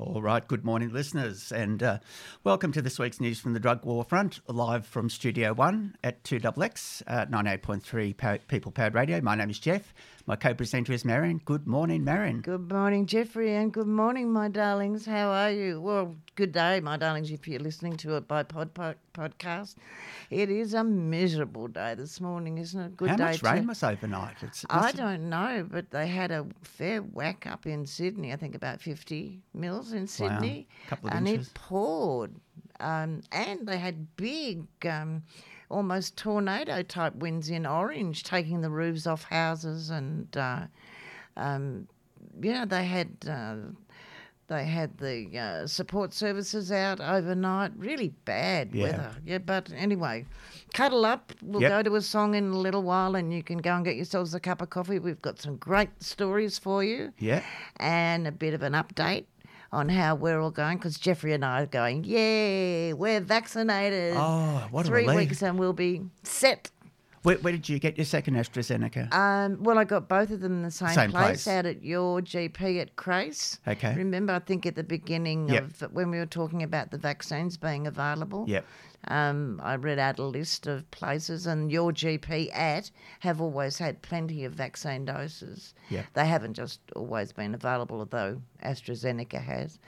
All right, good morning, listeners, and uh, welcome to this week's news from the drug war front, live from Studio One at 2XX, uh, 98.3 People Powered Radio. My name is Jeff. My co presenter is Marion. Good morning, Marion. Good morning, Jeffrey, and good morning, my darlings. How are you? Well, good day, my darlings, if you're listening to it by pod, pod podcast. It is a miserable day this morning, isn't it? Good How day. How much rain was overnight? It's, I don't know, but they had a fair whack up in Sydney. I think about 50 mils in Sydney. Wow. Couple of and inches. it poured. Um, and they had big. Um, almost tornado type winds in Orange, taking the roofs off houses, and uh, um, know they had uh, they had the uh, support services out overnight. Really bad yeah. weather. Yeah, but anyway, cuddle up. We'll yep. go to a song in a little while, and you can go and get yourselves a cup of coffee. We've got some great stories for you. Yeah, and a bit of an update on how we're all going because Jeffrey and I are going, yeah, we're vaccinated. Oh, what Three a weeks and we'll be set. Where, where, did you get your second AstraZeneca? Um, well, I got both of them in the same, same place, place, out at your GP at Crace. Okay. Remember, I think at the beginning yep. of when we were talking about the vaccines being available. Yep. Um, I read out a list of places, and your GP at have always had plenty of vaccine doses. Yep. They haven't just always been available, although AstraZeneca has.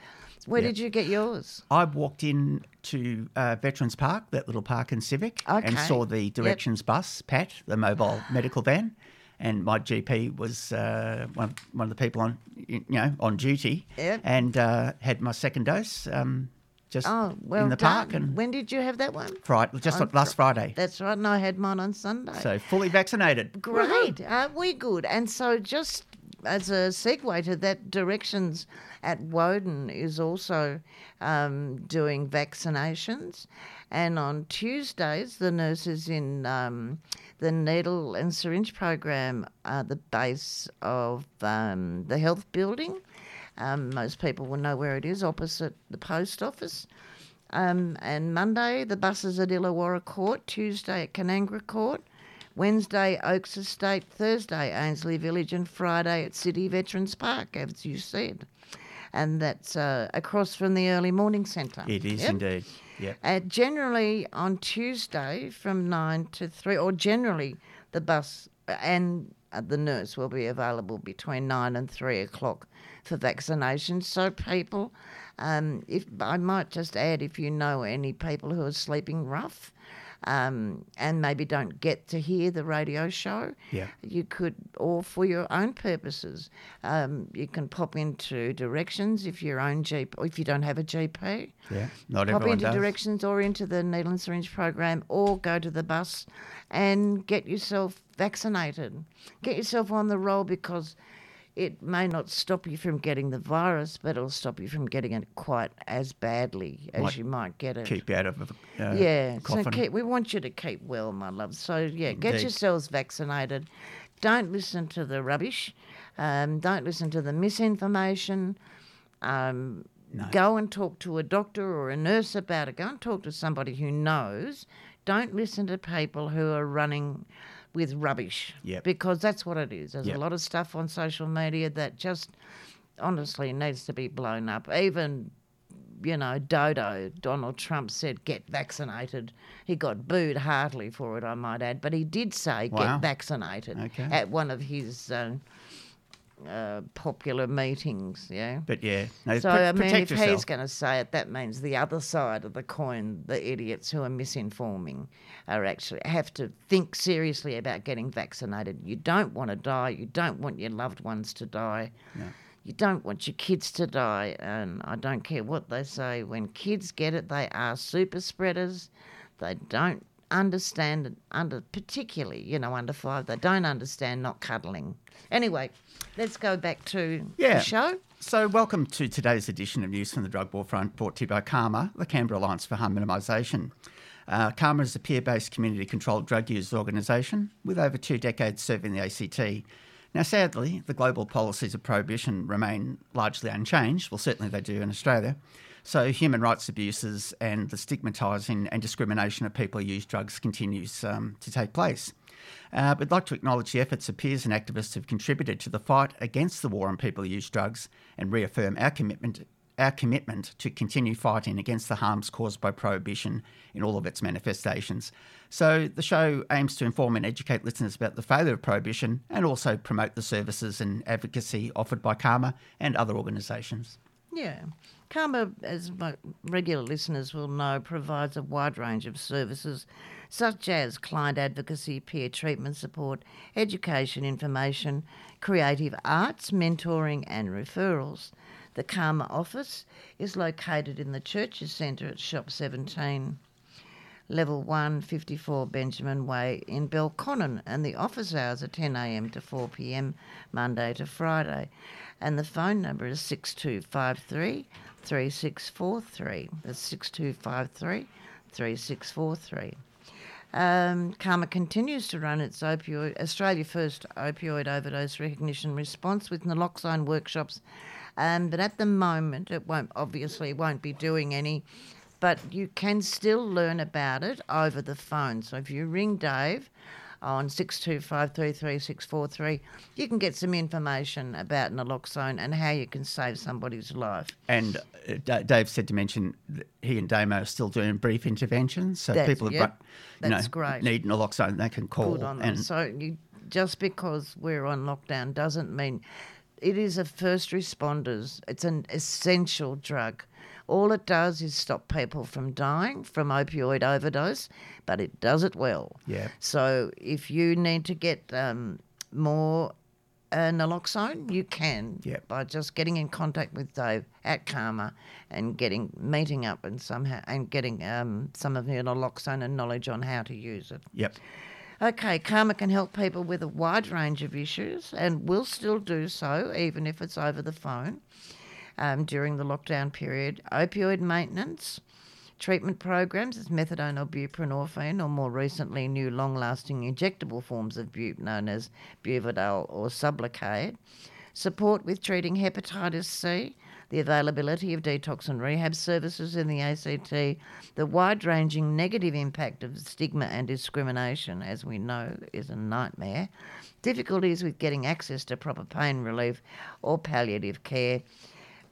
Where Yep. did you get yours? I walked in to uh, Veterans Park, that little park in Civic, and saw the directions bus, Pat, the mobile medical van, and my GP was uh, one, one of the people on you know on duty, Yep. and uh, had my second dose um, just Oh, well in the done. park and when did you have that one? Friday, just On last Friday. That's right, and I had mine on Sunday. So fully vaccinated. Great. Aren't we good? And so, just as a segue to that, Directions at Woden is also um, doing vaccinations. And on Tuesdays, the nurses in um, the needle and syringe program are the base of um, the health building. Um, most people will know where it is, opposite the post office. Um, and Monday, the buses at Illawarra Court, Tuesday at Kanangra Court, Wednesday, Oaks Estate, Thursday, Ainslie Village, and Friday at City Veterans Park, as you said. And that's uh, across from the early morning centre. It is Yep. indeed. Yep. Uh, generally on Tuesday from 9 to 3, or generally the bus and uh, the nurse will be available between 9 and 3 o'clock for vaccinations. So, people, um, if I might just add, if you know any people who are sleeping rough, um, and maybe don't get to hear the radio show, Yeah. you could, or for your own purposes, um, you can pop into directions if your own GP, if you don't have a GP. Yeah. Not Pop everyone into does. directions or into the needle and syringe program or go to the bus and get yourself vaccinated. Get yourself on the roll because it may not stop you from getting the virus, but it'll stop you from getting it quite as badly as you might get it. Keep you out of a uh, yeah, so keep, we want you to keep well, my love. So yeah, get Indeed. yourselves vaccinated. Don't listen to the rubbish. Um, don't listen to the misinformation. Um, No. Go and talk to a doctor or a nurse about it. Go and talk to somebody who knows. Don't listen to people who are running with rubbish. Yep. Because that's what it is. There's Yep. a lot of stuff on social media that just honestly needs to be blown up. Even you know, Dodo, Donald Trump said, get vaccinated. He got booed heartily for it, I might add, but he did say, Wow. get vaccinated Okay. at one of his uh, uh, popular meetings, yeah. But yeah, no, So, pr- I mean, if yourself. he's going to say it, that means the other side of the coin, the idiots who are misinforming, are actually have to think seriously about getting vaccinated. You don't want to die. You don't want your loved ones to die. No. You don't want your kids to die. And I don't care what they say. When kids get it, they are super spreaders. They don't understand under particularly you know under five they don't understand not cuddling anyway let's go back to Yeah. the show So, welcome to today's edition of News from the Drug War Front, brought to you by CAHMA, the Canberra Alliance for Harm Minimisation. Uh, CAHMA is a peer based community controlled drug use organisation with over two decades serving the ACT. Now, sadly, the global policies of prohibition remain largely unchanged. Well, certainly they do in Australia. So, human rights abuses and the stigmatising and discrimination of people who use drugs continues um, to take place. Uh, we'd like to acknowledge the efforts of peers and activists who've contributed to the fight against the war on people who use drugs and reaffirm our commitment our commitment to continue fighting against the harms caused by prohibition in all of its manifestations. So, the show aims to inform and educate listeners about the failure of prohibition and also promote the services and advocacy offered by CAHMA and other organisations. Yeah. CAHMA, as my regular listeners will know, provides a wide range of services such as client advocacy, peer treatment support, education, information, creative arts, mentoring, and referrals. The CAHMA office is located in the Churches Centre at Shop 17, Level 1, 54 Benjamin Way in Belconnen, and the office hours are 10am to 4pm, Monday to Friday. And the phone number is 6253 3643. That's 6253 3643. Um, CAHMA continues to run its opioid Australia First opioid overdose recognition response with naloxone workshops, um, but at the moment it won't obviously won't be doing any, but you can still learn about it over the phone. So if you ring Dave on 62533643, you can get some information about naloxone and how you can save somebody's life. And uh, D- Dave said to mention he and Damo are still doing brief interventions, so That's- people have yep, you know, that's great. need naloxone, they can call. Good on them. and So you, just because we're on lockdown doesn't mean it is a first responders. It's an essential drug. All it does is stop people from dying from opioid overdose, but it does it well. Yeah. So if you need to get um, more uh, naloxone, you can Yep. by just getting in contact with Dave at CAHMA and getting meeting up and somehow and getting um, some of your naloxone and knowledge on how to use it. Yep. Okay, CAHMA can help people with a wide range of issues and will still do so, even if it's over the phone um, during the lockdown period. Opioid maintenance, treatment programs as methadone or buprenorphine, or more recently, new long lasting injectable forms of bupe known as Buvidal or Sublocade. Support with treating hepatitis C, the availability of detox and rehab services in the ACT, the wide ranging negative impact of stigma and discrimination, as we know, is a nightmare, difficulties with getting access to proper pain relief or palliative care.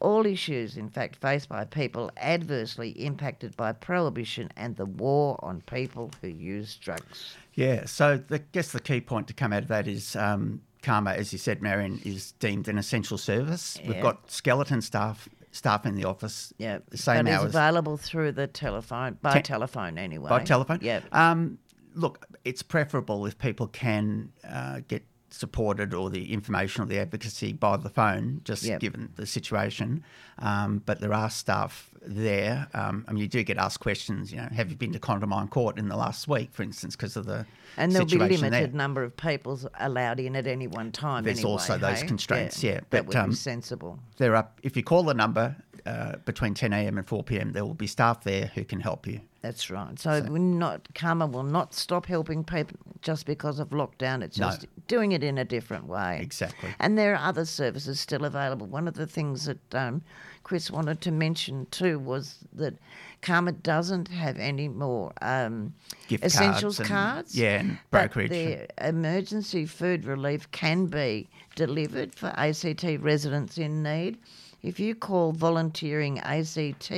All issues, in fact, faced by people adversely impacted by prohibition and the war on people who use drugs. Yeah, so the, I guess the key point to come out of that is um, CAHMA, as you said, Marion, is deemed an essential service. We've got skeleton staff staff in the office. Yeah, the same it's hours available through the telephone by Te- telephone anyway. by telephone. Yeah, Um, look, it's preferable if people can uh, get supported or the information or the advocacy by the phone, just Yep. given the situation. Um, but there are staff there. Um, I mean, you do get asked questions. You know, have you been to Condamine Court in the last week, for instance, because of the and there'll be limited there. number of people allowed in at any one time. There's anyway, also those hey? constraints, yeah, that but, would um, be sensible. They're up. If you call the number uh, between 10 a.m. and 4 p.m., there will be staff there who can help you. That's right. So, we're not CAHMA will not stop helping people just because of lockdown. It's No. just doing it in a different way. Exactly. And there are other services still available. One of the things that um, Chris wanted to mention too was that CAHMA doesn't have any more um, Gift essentials cards cards. yeah, and but brokerage. their emergency food relief can be delivered for ACT residents in need. If you call volunteering ACT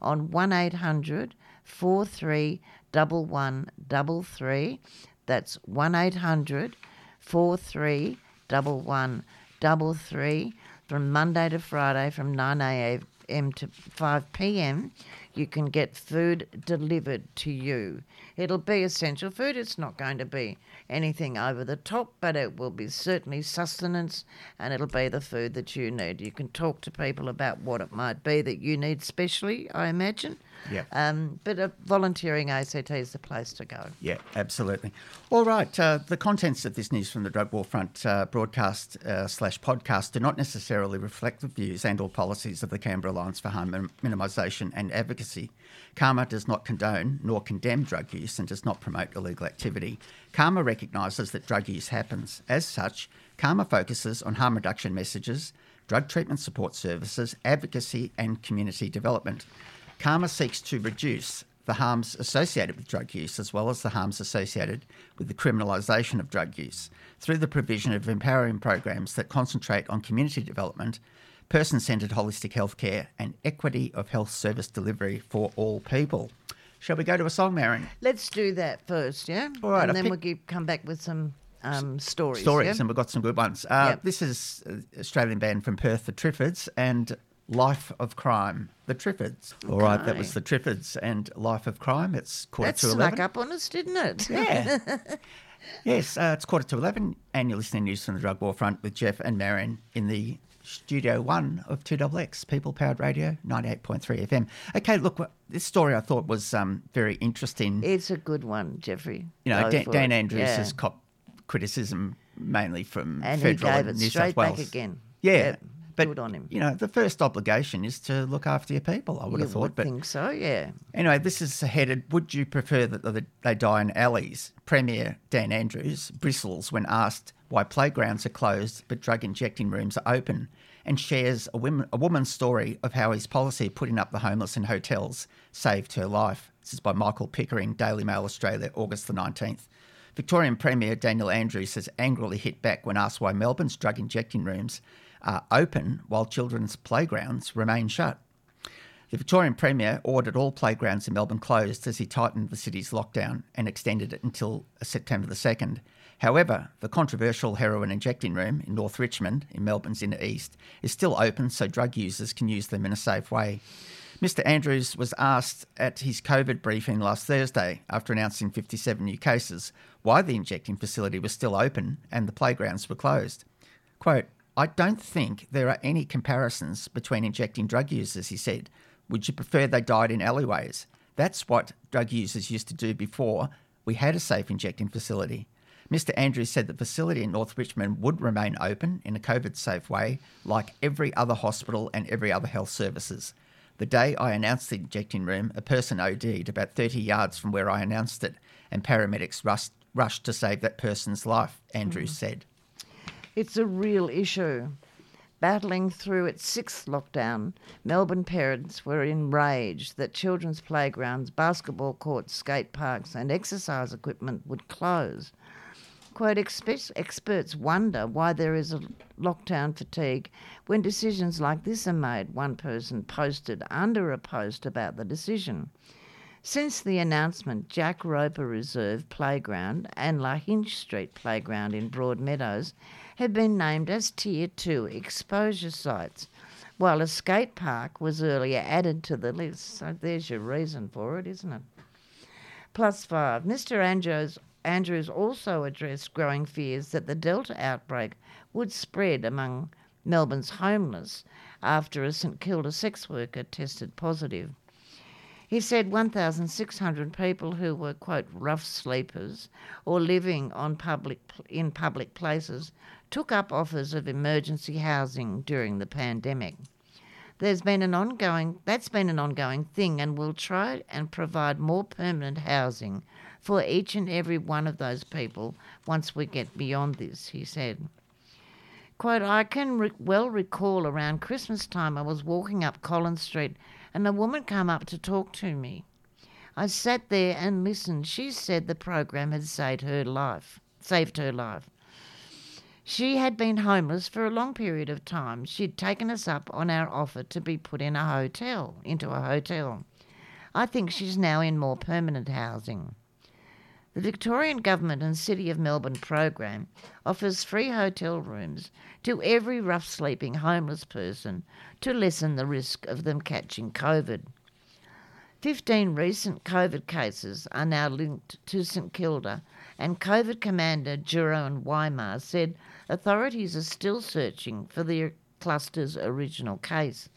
on 1800 43 1133, that's 1800 43 1133 from Monday to Friday from 9 a.m. to 5 p.m. You can get food delivered to you. It'll be essential food. It's not going to be anything over the top, but it will be certainly sustenance and it'll be the food that you need. You can talk to people about what it might be that you need specially, I imagine. Yeah. Um, but uh, volunteering ACT is the place to go. Yeah, absolutely. All right. Uh, the contents of this News from the Drug War Front uh, broadcast uh, slash podcast do not necessarily reflect the views and or policies of the Canberra Alliance for Harm Minim- Minimisation and Advocacy. CAHMA does not condone nor condemn drug use and does not promote illegal activity. CAHMA recognises that drug use happens. As such, CAHMA focuses on harm reduction messages, drug treatment support services, advocacy, and community development. CAHMA seeks to reduce the harms associated with drug use as well as the harms associated with the criminalisation of drug use through the provision of empowering programs that concentrate on community development, person centred holistic healthcare, and equity of health service delivery for all people. Shall we go to a song, Marin? Let's do that first, yeah? All right, And I then pick- we'll give, come back with some um, stories. Stories, yeah? and we've got some good ones. Uh, Yep. This is uh, Australian band from Perth, the Triffids, and Life of Crime, the Triffids. All right, that was the Triffids and Life of Crime. It's quarter That to snuck 11. up on us, didn't it? Yeah. yes, uh, it's quarter to 11, and you're listening to News from the Drug War Front with Jeff and Marion in the Studio 1 of 2XX, People Powered Radio, 98.3 FM. Okay, look, this story I thought was um, very interesting. It's a good one, Jeffrey. you know, Dan, Dan. Andrews Yeah. has copped criticism mainly from And he federal gave and it New straight South back Wales. again. Yeah. Yep, But, good on him. you know, the first obligation is to look after your people, I would You have thought. would but think so, yeah. Anyway, this is headed Would you prefer that they die in alleys? Premier Dan Andrews bristles when asked why playgrounds are closed but drug injecting rooms are open and shares a, women, a woman's story of how his policy of putting up the homeless in hotels saved her life. This is by Michael Pickering, Daily Mail Australia, August the 19th. Victorian Premier Daniel Andrews has angrily hit back when asked why Melbourne's drug injecting rooms are open while children's playgrounds remain shut. The Victorian Premier ordered all playgrounds in Melbourne closed as he tightened the city's lockdown and extended it until September the 2nd. However, the controversial heroin injecting room in North Richmond, in Melbourne's inner east, is still open so drug users can use them in a safe way. Mr Andrews was asked at his COVID briefing last Thursday, after announcing 57 new cases, why the injecting facility was still open and the playgrounds were closed. Quote, I don't think there are any comparisons between injecting drug users, he said. Would you prefer they died in alleyways? That's what drug users used to do before we had a safe injecting facility. Mr. Andrews said the facility in North Richmond would remain open in a COVID safe way, like every other hospital and every other health services. The day I announced the injecting room, a person OD'd about 30 yards from where I announced it, and paramedics rushed, rushed to save that person's life, Andrews mm. said. It's a real issue. Battling through its sixth lockdown, Melbourne parents were enraged that children's playgrounds, basketball courts, skate parks, and exercise equipment would close. Quote, experts wonder why there is a lockdown fatigue when decisions like this are made, one person posted under a post about the decision. Since the announcement, Jack Roper Reserve Playground and La Hinch Street Playground in Broadmeadows have been named as Tier 2 exposure sites, while a skate park was earlier added to the list. So there's your reason for it, isn't it? Plus five. Mr. Andrews, Andrews also addressed growing fears that the Delta outbreak would spread among Melbourne's homeless after a St Kilda sex worker tested positive. He said 1,600 people who were, quote, rough sleepers or living on public, in public places took up offers of emergency housing during the pandemic. There's been an ongoing, that's been an ongoing thing, and we'll try and provide more permanent housing for each and every one of those people once we get beyond this, he said. Quote, I can re- well recall around Christmas time I was walking up Collins Street and a woman came up to talk to me. I sat there and listened. She said the program had saved her life, saved her life. She had been homeless for a long period of time. She'd taken us up on our offer to be put in a hotel, into a hotel. I think she's now in more permanent housing. The Victorian Government and City of Melbourne program offers free hotel rooms to every rough sleeping homeless person to lessen the risk of them catching COVID. 15 recent COVID cases are now linked to St Kilda, and COVID commander Jeroen Weimar said authorities are still searching for the cluster's original case.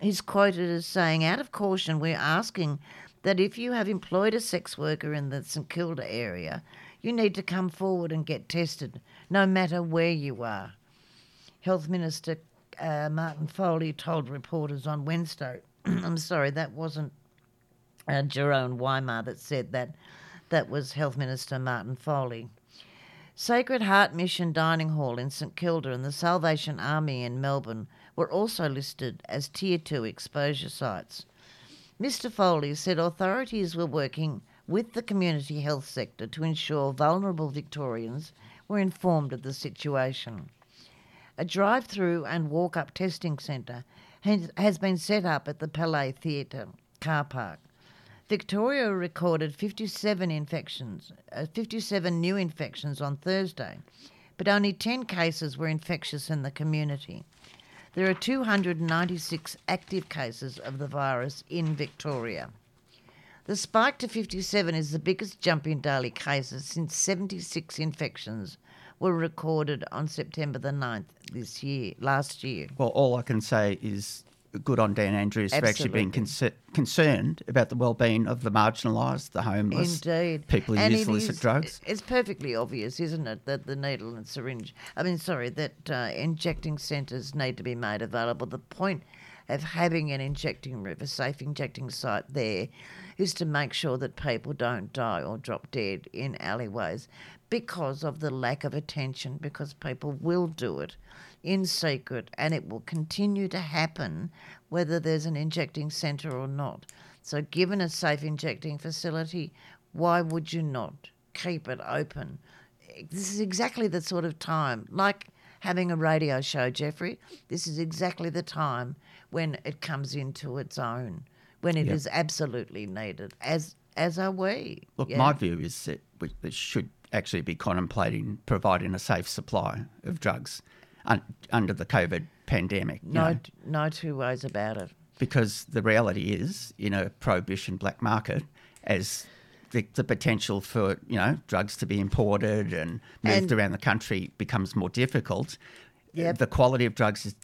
He's quoted as saying, out of caution, we're asking that if you have employed a sex worker in the St Kilda area, you need to come forward and get tested, no matter where you are. Health Minister uh, Martin Foley told reporters on Wednesday. I'm sorry, that wasn't uh, Jeroen Weimar that said that. That was Health Minister Martin Foley. Sacred Heart Mission Dining Hall in St Kilda and the Salvation Army in Melbourne were also listed as Tier 2 exposure sites. Mr Foley said authorities were working with the community health sector to ensure vulnerable Victorians were informed of the situation. A drive through and walk up testing centre has- been set up at the Palais Theatre car park. Victoria recorded 57 infections, uh, 57 new infections on Thursday, but only 10 cases were infectious in the community. There are 296 active cases of the virus in Victoria. The spike to 57 is the biggest jump in daily cases since 76 infections were recorded on September the 9th this year, last year. Well, all I can say is good on Dan Andrews for actually being Absolutely. concer- concerned about the well-being of the marginalised, the homeless, Indeed. people who And use illicit is- drugs. It's perfectly obvious, isn't it, that the needle and syringe, I mean, sorry, that uh, injecting centres need to be made available. The point of having an injecting room, a safe injecting site there, is to make sure that people don't die or drop dead in alleyways because of the lack of attention, because people will do it in secret and it will continue to happen whether there's an injecting centre or not. So, given a safe injecting facility, why would you not keep it open? This is exactly the sort of time, like having a radio show, Jeffrey. This is exactly the time when it comes into its own, when it is Yep. absolutely needed, as as are we. Look, Yeah. my view is that we should actually be contemplating providing a safe supply of drugs un- under the COVID pandemic. you no, know, no two ways about it. because the reality is, in a prohibition black market, as the, the potential for you know drugs to be imported and moved And- around the country becomes more difficult. Yep. The quality of drugs is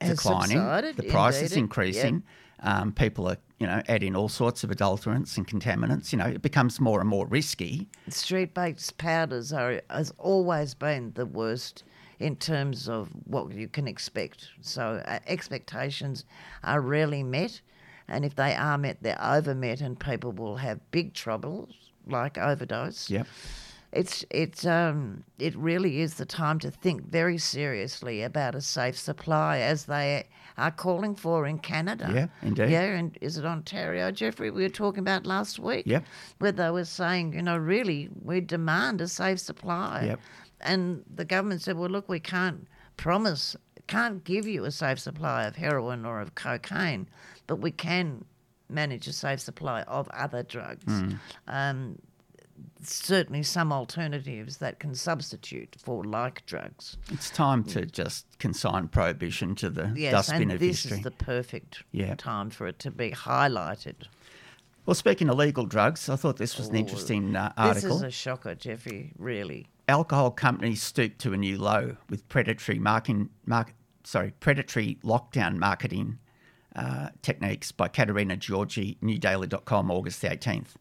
declining. subsided, the price is increasing. Yep. Um, people are you know adding all sorts of adulterants and contaminants. You know it becomes more and more risky. Street baked powders are has always been the worst in terms of what you can expect. So uh, expectations are rarely met, and if they are met, they're over met, and people will have big troubles like overdose. Yep. It's it's um it really is the time to think very seriously about a safe supply as they are calling for in Canada. Yeah, indeed. Yeah, and is it Ontario, Jeffrey? We were talking about last week. Yep. Where they were saying, you know, really we demand a safe supply. Yep. And the government said, well, look, we can't promise, can't give you a safe supply of heroin or of cocaine, but we can manage a safe supply of other drugs. Hmm. Um, certainly some alternatives that can substitute for like drugs. It's time to just consign prohibition to the Yes, dustbin and of this history. This is the perfect Yeah. time for it to be highlighted. Well, speaking of legal drugs, I thought this was an interesting uh, article. This is a shocker, Jeffrey, really. alcohol companies stoop to a new low with predatory marking, mark, sorry, predatory lockdown marketing uh, techniques by Caterina Giorgi, newdaily.com, August the 18th.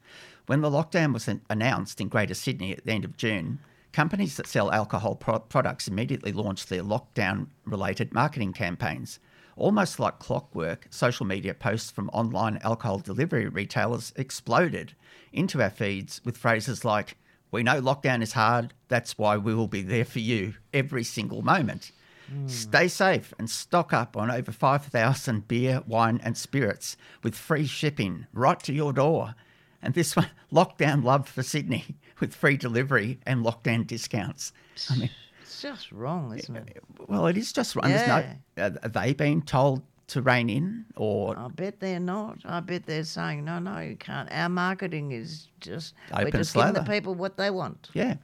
When the lockdown was announced in Greater Sydney at the end of June, companies that sell alcohol pro- products immediately launched their lockdown related marketing campaigns. Almost like clockwork, social media posts from online alcohol delivery retailers exploded into our feeds with phrases like, We know lockdown is hard, that's why we will be there for you every single moment. Hmm. Stay safe and stock up on over 5,000 beer, wine, and spirits with free shipping right to your door. And this one, lockdown love for Sydney with free delivery and lockdown discounts. I mean, It's just wrong, eh, isn't it? Eh, well, it is just right. There's no, are uh, they being told to rein in or I bet they're not. I bet they're saying, no, no, you can't. Our marketing is just, we're Open just giving the people what they want. Yeah.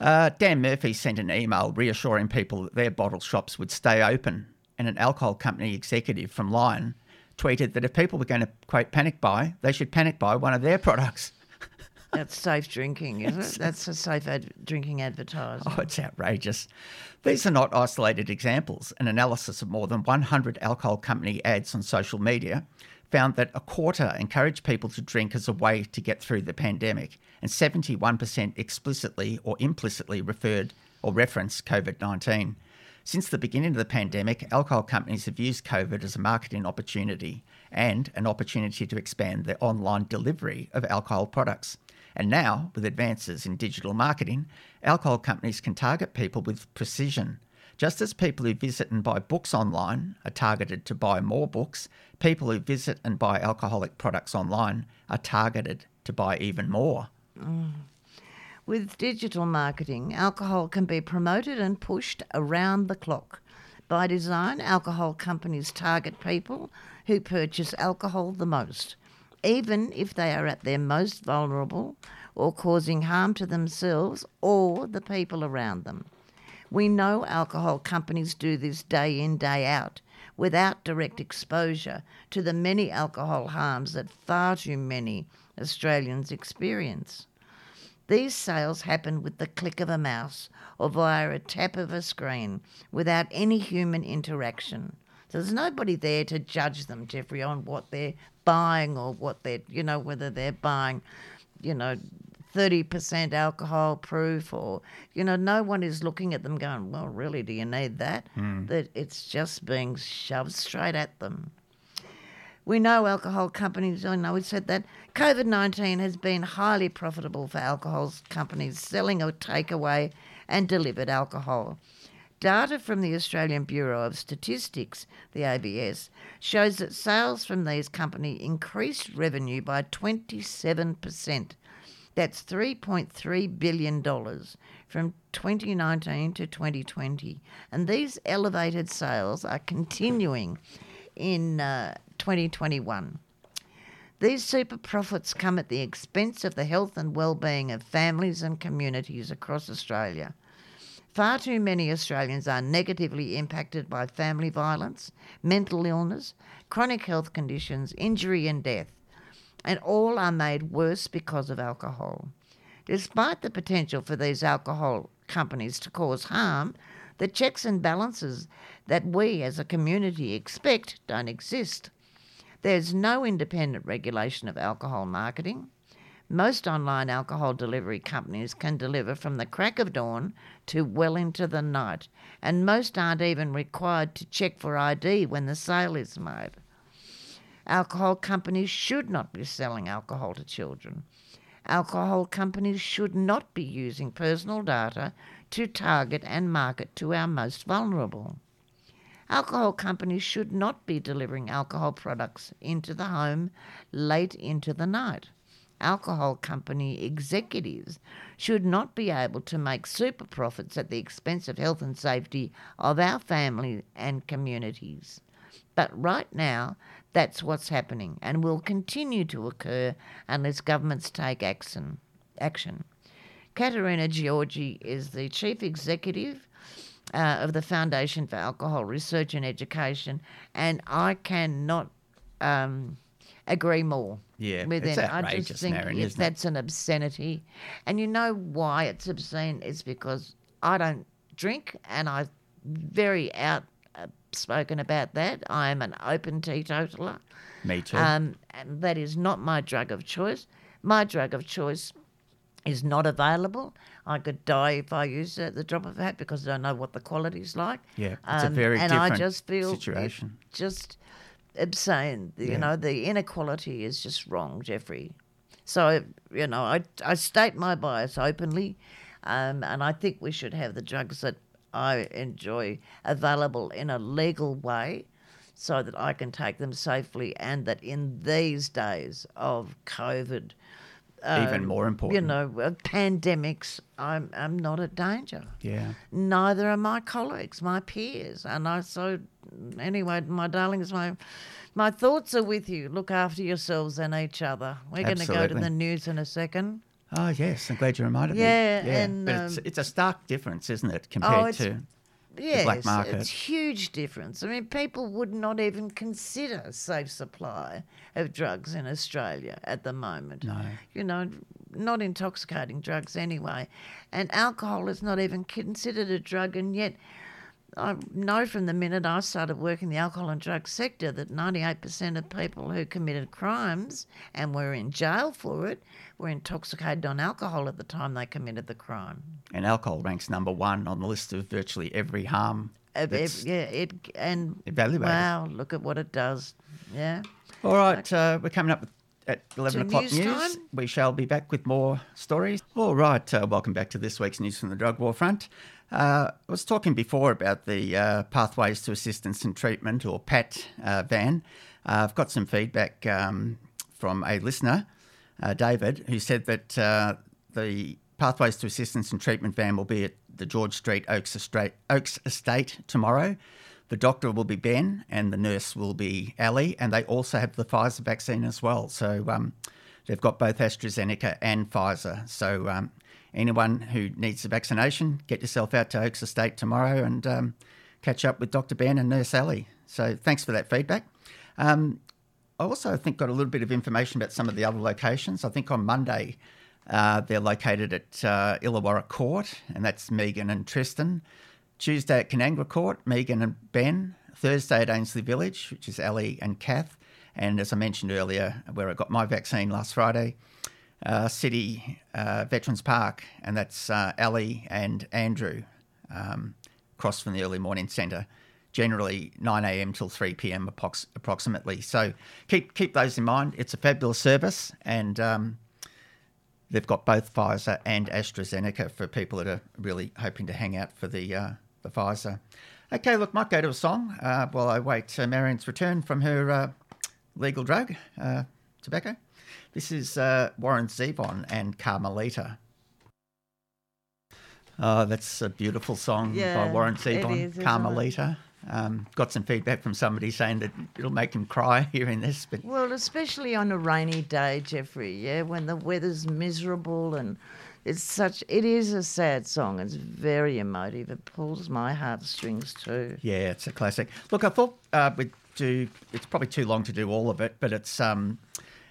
Uh, Dan Murphy sent an email reassuring people that their bottle shops would stay open, and an alcohol company executive from Lion tweeted that if people were going to, quote, panic buy, they should panic buy one of their products. That's safe drinking, is it? That's a safe ad- drinking advertising. Oh, it's outrageous. These are not isolated examples. An analysis of more than 100 alcohol company ads on social media found that a quarter encouraged people to drink as a way to get through the pandemic, and 71% explicitly or implicitly referred or referenced COVID 19. Since the beginning of the pandemic, alcohol companies have used COVID as a marketing opportunity and an opportunity to expand their online delivery of alcohol products. And now, with advances in digital marketing, alcohol companies can target people with precision. Just as people who visit and buy books online are targeted to buy more books, people who visit and buy alcoholic products online are targeted to buy even more. Mm. With digital marketing, alcohol can be promoted and pushed around the clock. By design, alcohol companies target people who purchase alcohol the most, even if they are at their most vulnerable or causing harm to themselves or the people around them. We know alcohol companies do this day in, day out, without direct exposure to the many alcohol harms that far too many Australians experience. These sales happen with the click of a mouse or via a tap of a screen without any human interaction. So there's nobody there to judge them, Jeffrey, on what they're buying or what they're, you know, whether they're buying, you know, 30% alcohol proof or, you know, no one is looking at them going, well, really, do you need that? Hmm. That it's just being shoved straight at them. We know alcohol companies, I know we said that. COVID 19 has been highly profitable for alcohol companies selling or takeaway and delivered alcohol. Data from the Australian Bureau of Statistics, the ABS, shows that sales from these companies increased revenue by 27%. That's $3.3 billion from 2019 to 2020. And these elevated sales are continuing in uh, 2021. These super profits come at the expense of the health and well-being of families and communities across Australia. Far too many Australians are negatively impacted by family violence, mental illness, chronic health conditions, injury and death, and all are made worse because of alcohol. Despite the potential for these alcohol companies to cause harm, the checks and balances that we as a community expect don't exist. There's no independent regulation of alcohol marketing. Most online alcohol delivery companies can deliver from the crack of dawn to well into the night, and most aren't even required to check for ID when the sale is made. Alcohol companies should not be selling alcohol to children. Alcohol companies should not be using personal data to target and market to our most vulnerable. Alcohol companies should not be delivering alcohol products into the home late into the night. Alcohol company executives should not be able to make super profits at the expense of health and safety of our family and communities. But right now, that's what's happening and will continue to occur unless governments take action. action. Caterina Giorgi is the chief executive uh, of the Foundation for Alcohol Research and Education, and I cannot um, agree more. Yeah, with it's them. I just think isn't it? that's an obscenity, and you know why it's obscene It's because I don't drink, and I'm very outspoken about that. I am an open teetotaler. Me too. Um, and that is not my drug of choice. My drug of choice is not available. I could die if I use it at the drop of a hat because I don't know what the quality's like. yeah, it's a Um, very and I different just feel situation. just obscene. You Yeah. know, the inequality is just wrong, Jeffrey. So you know, I I state my bias openly, um, and I think we should have the drugs that I enjoy available in a legal way. So that I can take them safely, and that in these days of COVID, Even more important. you know, uh, pandemics, I'm I'm not a danger Yeah. neither are my colleagues, my peers. And I so anyway, my darlings, my my thoughts are with you. Look after yourselves and each other. We're going to go to the news in a second. Oh yes, I'm glad you reminded Yeah, me. Yeah, and, but it's um, it's a stark difference, isn't it, compared it's- to Yes, black market. it's huge difference. I mean, people would not even consider safe supply of drugs in Australia at the moment. no. you know, not intoxicating drugs anyway. And alcohol is not even considered a drug, and yet I know from the minute I started working the alcohol and drug sector that 98% of people who committed crimes and were in jail for it were intoxicated on alcohol at the time they committed the crime. And alcohol ranks number one on the list of virtually every harm. Ev- ev- that's yeah, it and evaluated. wow, look at what it does. Yeah. All right, uh, we're coming up at 11 To o'clock news news. We shall be back with more stories. All right, uh, welcome back to this week's news from the drug war front. Uh, I was talking before about the uh, Pathways to Assistance and Treatment, or PAT uh, van. Uh, I've got some feedback um, from a listener, uh, David, who said that uh, the Pathways to Assistance and Treatment van will be at the George Street Oaks Estate, Oaks Estate tomorrow. The doctor will be Ben, and the nurse will be Ali, and they also have the Pfizer vaccine as well. So um, they've got both AstraZeneca and Pfizer. So um, anyone who needs a vaccination, get yourself out to Oaks Estate tomorrow and um, catch up with Dr. Ben and Nurse Ali. So thanks for that feedback. Um, I also think got a little bit of information about some of the other locations. I think on Monday uh, they're located at uh, Illawarra Court, and that's Megan and Tristan. Tuesday at Kanangra Court, Megan and Ben. Thursday at Ainslie Village, which is Ali and Kath. And as I mentioned earlier, where I got my vaccine last Friday, uh, City uh, Veterans Park, and that's uh, and Andrew, um, across from the early morning centre. Generally 9 a.m. till 3 p.m. Approx- approximately. So keep keep those in mind. It's a fabulous service, and um, they've got both Pfizer and AstraZeneca for people that are really hoping to hang out for the uh, the Pfizer. Okay, look, might go to a song uh, while I wait uh, Marion's return from her uh, legal drug, uh, tobacco. This is uh, Warren Zevon and Carmelita. Oh, that's a beautiful song Yeah, by Warren Zevon. Carmelita. Um, got some feedback from somebody saying that it'll make him cry hearing this, but Well, especially on a rainy day, Jeffrey, yeah, when the weather's miserable and it's such, it is a sad song. It's very emotive. It pulls my heartstrings too. Yeah, it's a classic. Look, I thought uh, we'd do. It's probably too long to do all of it, but it's um,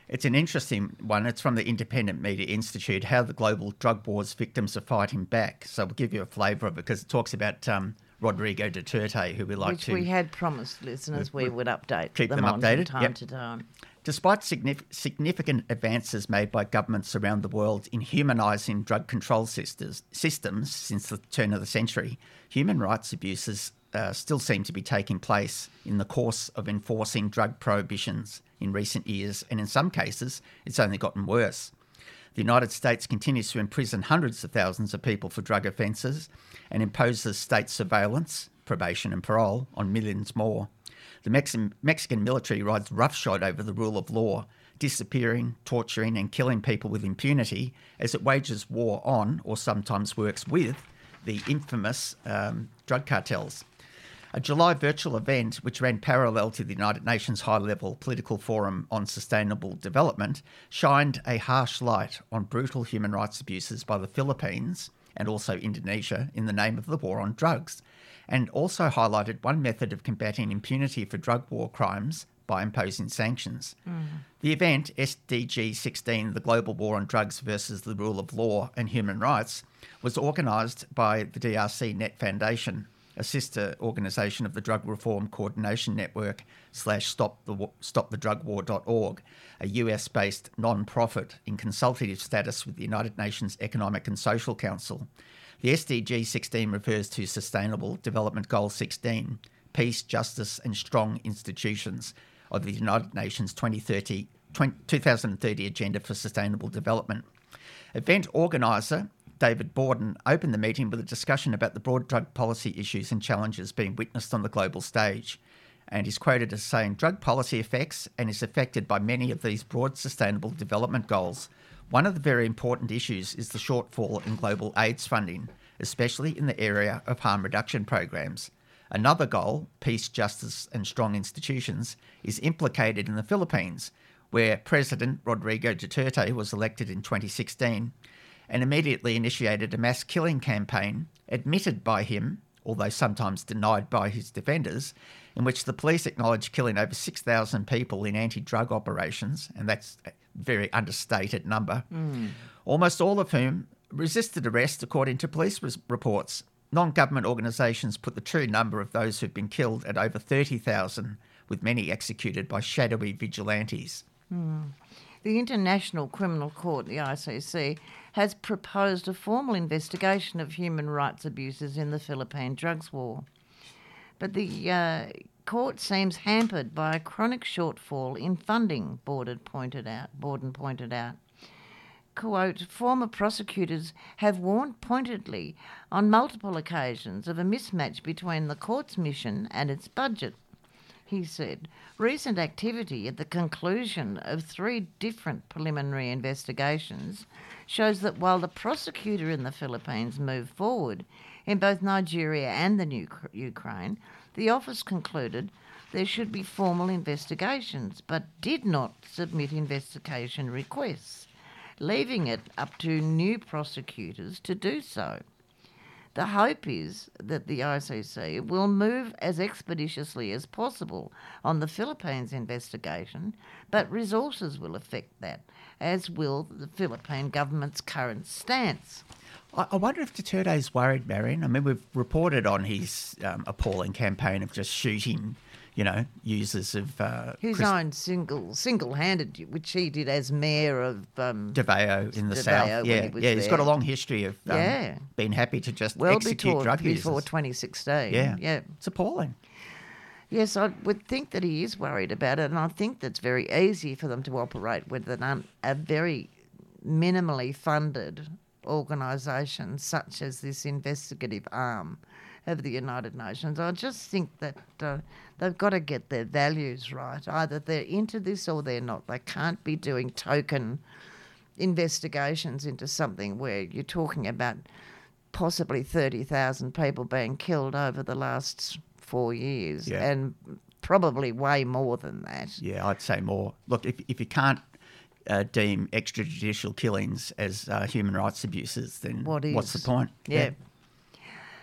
it's an interesting one. It's from the Independent Media Institute. How the global drug wars victims are fighting back. So we'll give you a flavour of it because it talks about um, Rodrigo Duterte, who we like which to we had promised listeners we would update keep them, them on updated, from time yep. to time. Despite signif- significant advances made by governments around the world in humanising drug control sisters, systems since the turn of the century, human rights abuses uh, still seem to be taking place in the course of enforcing drug prohibitions in recent years, and in some cases, it's only gotten worse. The United States continues to imprison hundreds of thousands of people for drug offences and imposes state surveillance, probation, and parole on millions more. The Mexican, military rides roughshod over the rule of law, disappearing, torturing, and killing people with impunity as it wages war on, or sometimes works with, the infamous um, drug cartels. A July virtual event, which ran parallel to the United Nations High Level Political Forum on Sustainable Development, shined a harsh light on brutal human rights abuses by the Philippines and also Indonesia in the name of the war on drugs, and also highlighted one method of combating impunity for drug war crimes by imposing sanctions. Mm. The event, SDG 16, the Global War on Drugs versus the Rule of Law and Human Rights, was organised by the DRC Net Foundation, a sister organisation of the Drug Reform Coordination Network slash Stop the drug StopTheDrugWar.org, a US-based non-profit in consultative status with the United Nations Economic and Social Council. The SDG 16 refers to Sustainable Development Goal 16, peace, justice, and strong institutions of the United Nations 2030, 2030 Agenda for Sustainable Development. Event organiser David Borden opened the meeting with a discussion about the broad drug policy issues and challenges being witnessed on the global stage. And is quoted as saying drug policy affects and is affected by many of these broad sustainable development goals. One of the very important issues is the shortfall in global AIDS funding, especially in the area of harm reduction programs. Another goal, peace, justice, and strong institutions, is implicated in the Philippines, where President Rodrigo Duterte was elected in 2016 and immediately initiated a mass killing campaign admitted by him, although sometimes denied by his defenders, in which the police acknowledged killing over 6,000 people in anti drug operations, and that's very understated number, almost all of whom resisted arrest, according to police res- reports. Non government organisations put the true number of those who've been killed at over 30,000, with many executed by shadowy vigilantes. The International Criminal Court, the ICC, has proposed a formal investigation of human rights abuses in the Philippine drugs war. But the uh, court seems hampered by a chronic shortfall in funding, Borden pointed out. Borden pointed out. Quote, former prosecutors have warned pointedly on multiple occasions of a mismatch between the court's mission and its budget he said. Recent activity at the conclusion of three different preliminary investigations shows that while the prosecutor in the Philippines moved forward in both Nigeria and the new Ukraine, The office concluded there should be formal investigations, but did not submit investigation requests, leaving it up to new prosecutors to do so. The hope is that the ICC will move as expeditiously as possible on the Philippines investigation, but resources will affect that, as will the Philippine government's current stance. I I wonder if Duterte Duterte's worried, Marion. I mean, we've reported on his um, appalling campaign of just shooting, you know, users of uh, His Chris own single single-handed, which he did as mayor of um, Davao in the south. Yeah, he yeah, he's got a long history of um, Yeah. being happy to just well execute before drug before 2016. yeah, yeah. it's appalling. Yes, I would think that he is worried about it, and I think that's very easy for them to operate with an un, a very minimally funded organisation such as this investigative arm of the United Nations. I just think that uh, they've got to get their values right. Either they're into this or they're not. They can't be doing token investigations into something where you're talking about possibly 30,000 people being killed over the last four years Yeah. and probably way more than that. Yeah, I'd say more. Look, if, if you can't uh, deem extrajudicial killings as uh, human rights abuses, then what is, what's the point? Yeah.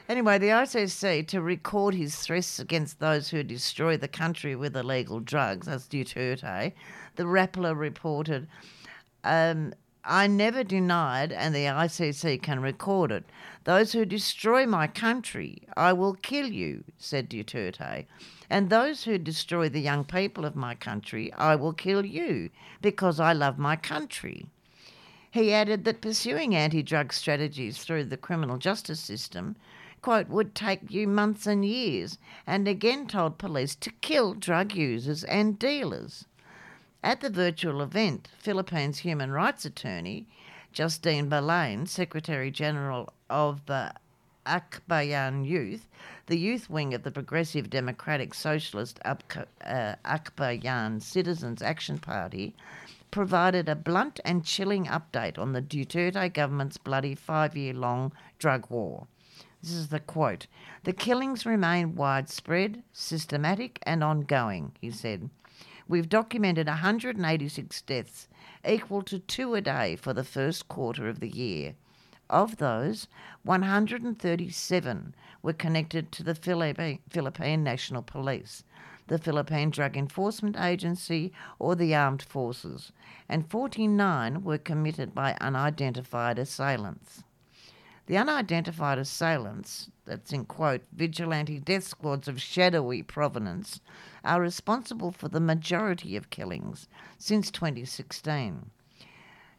Anyway, the ICC to record his threats against those who destroy the country with illegal drugs, that's Duterte, the Rappler reported, um, I never denied, and the ICC can record it, those who destroy my country, I will kill you, said Duterte. And those who destroy the young people of my country, I will kill you, because I love my country. He added that pursuing anti drug strategies through the criminal justice system, quote, would take you months and years, and again told police to kill drug users and dealers. At the virtual event, Philippines human rights attorney Justine Balane, Secretary General of the Akbayan Youth, the youth wing of the Progressive Democratic Socialist uh, Akbayan Citizens Action Party, provided a blunt and chilling update on the Duterte government's bloody five year long drug war. This is the quote The killings remain widespread, systematic, and ongoing, he said. We've documented 186 deaths, equal to two a day for the first quarter of the year. Of those, 137 were connected to the Philippine National Police, the Philippine Drug Enforcement Agency, or the armed forces, and 49 were committed by unidentified assailants. The unidentified assailants, that's in quote, vigilante death squads of shadowy provenance, are responsible for the majority of killings since 2016.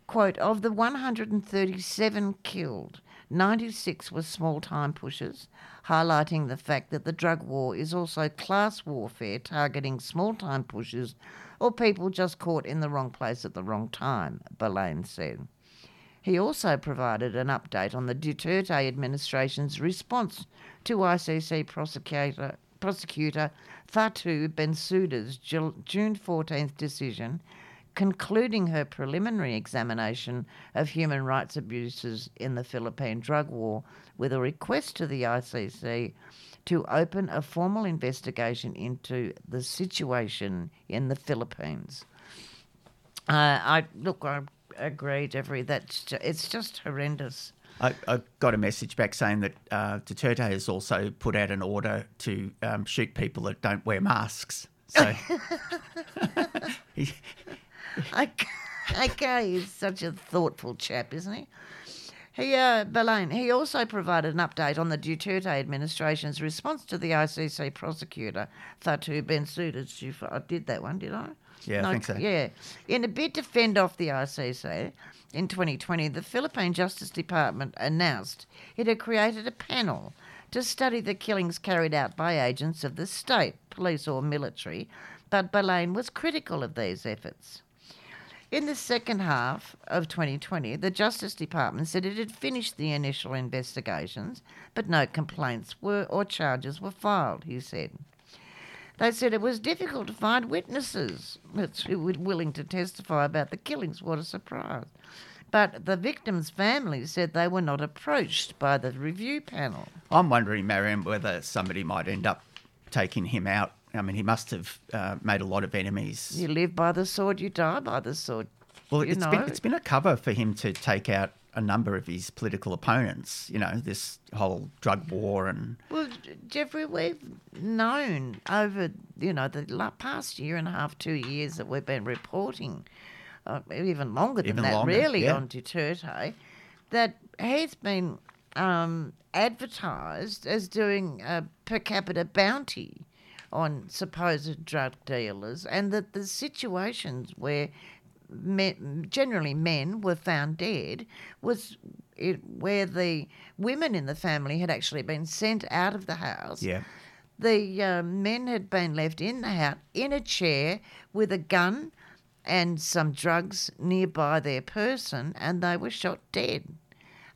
Quote, of the 137 killed, 96 were small time pushers, highlighting the fact that the drug war is also class warfare targeting small time pushers or people just caught in the wrong place at the wrong time, Balane said. He also provided an update on the Duterte administration's response to ICC prosecutor, prosecutor Fatou Bensouda's Ju- June 14th decision, concluding her preliminary examination of human rights abuses in the Philippine drug war with a request to the ICC to open a formal investigation into the situation in the Philippines. Uh, I look, I agree, Jeffrey. That's it's just horrendous. I, I got a message back saying that uh, Duterte has also put out an order to um, shoot people that don't wear masks. So Okay, he's such a thoughtful chap, isn't he? He, uh, Balane, he also provided an update on the Duterte administration's response to the ICC prosecutor, Fatou Bensouda. I did that one, did I? Yeah, I think so. Yeah. In a bid to fend off the ICC, in 2020, the Philippine Justice Department announced it had created a panel to study the killings carried out by agents of the state, police or military, but Balane was critical of these efforts. In the second half of 2020, the Justice Department said it had finished the initial investigations, but no complaints were or charges were filed, he said. They said it was difficult to find witnesses who were willing to testify about the killings. What a surprise. But the victims' families said they were not approached by the review panel. I'm wondering, Marion, whether somebody might end up taking him out. I mean, he must have uh, made a lot of enemies. You live by the sword, you die by the sword. Well, you it's know. been it's been a cover for him to take out a number of his political opponents. You know, this whole drug war and Well, Jeffrey, we've known over you know the past year and a half, two years that we've been reporting, uh, even longer than Even that, longer, really, yeah. on Duterte, that he's been um, advertised as doing a per capita bounty on supposed drug dealers, and that the situations where men, generally men were found dead was it, where the women in the family had actually been sent out of the house. yeah, The uh, men had been left in the house in a chair with a gun and some drugs nearby their person, and they were shot dead.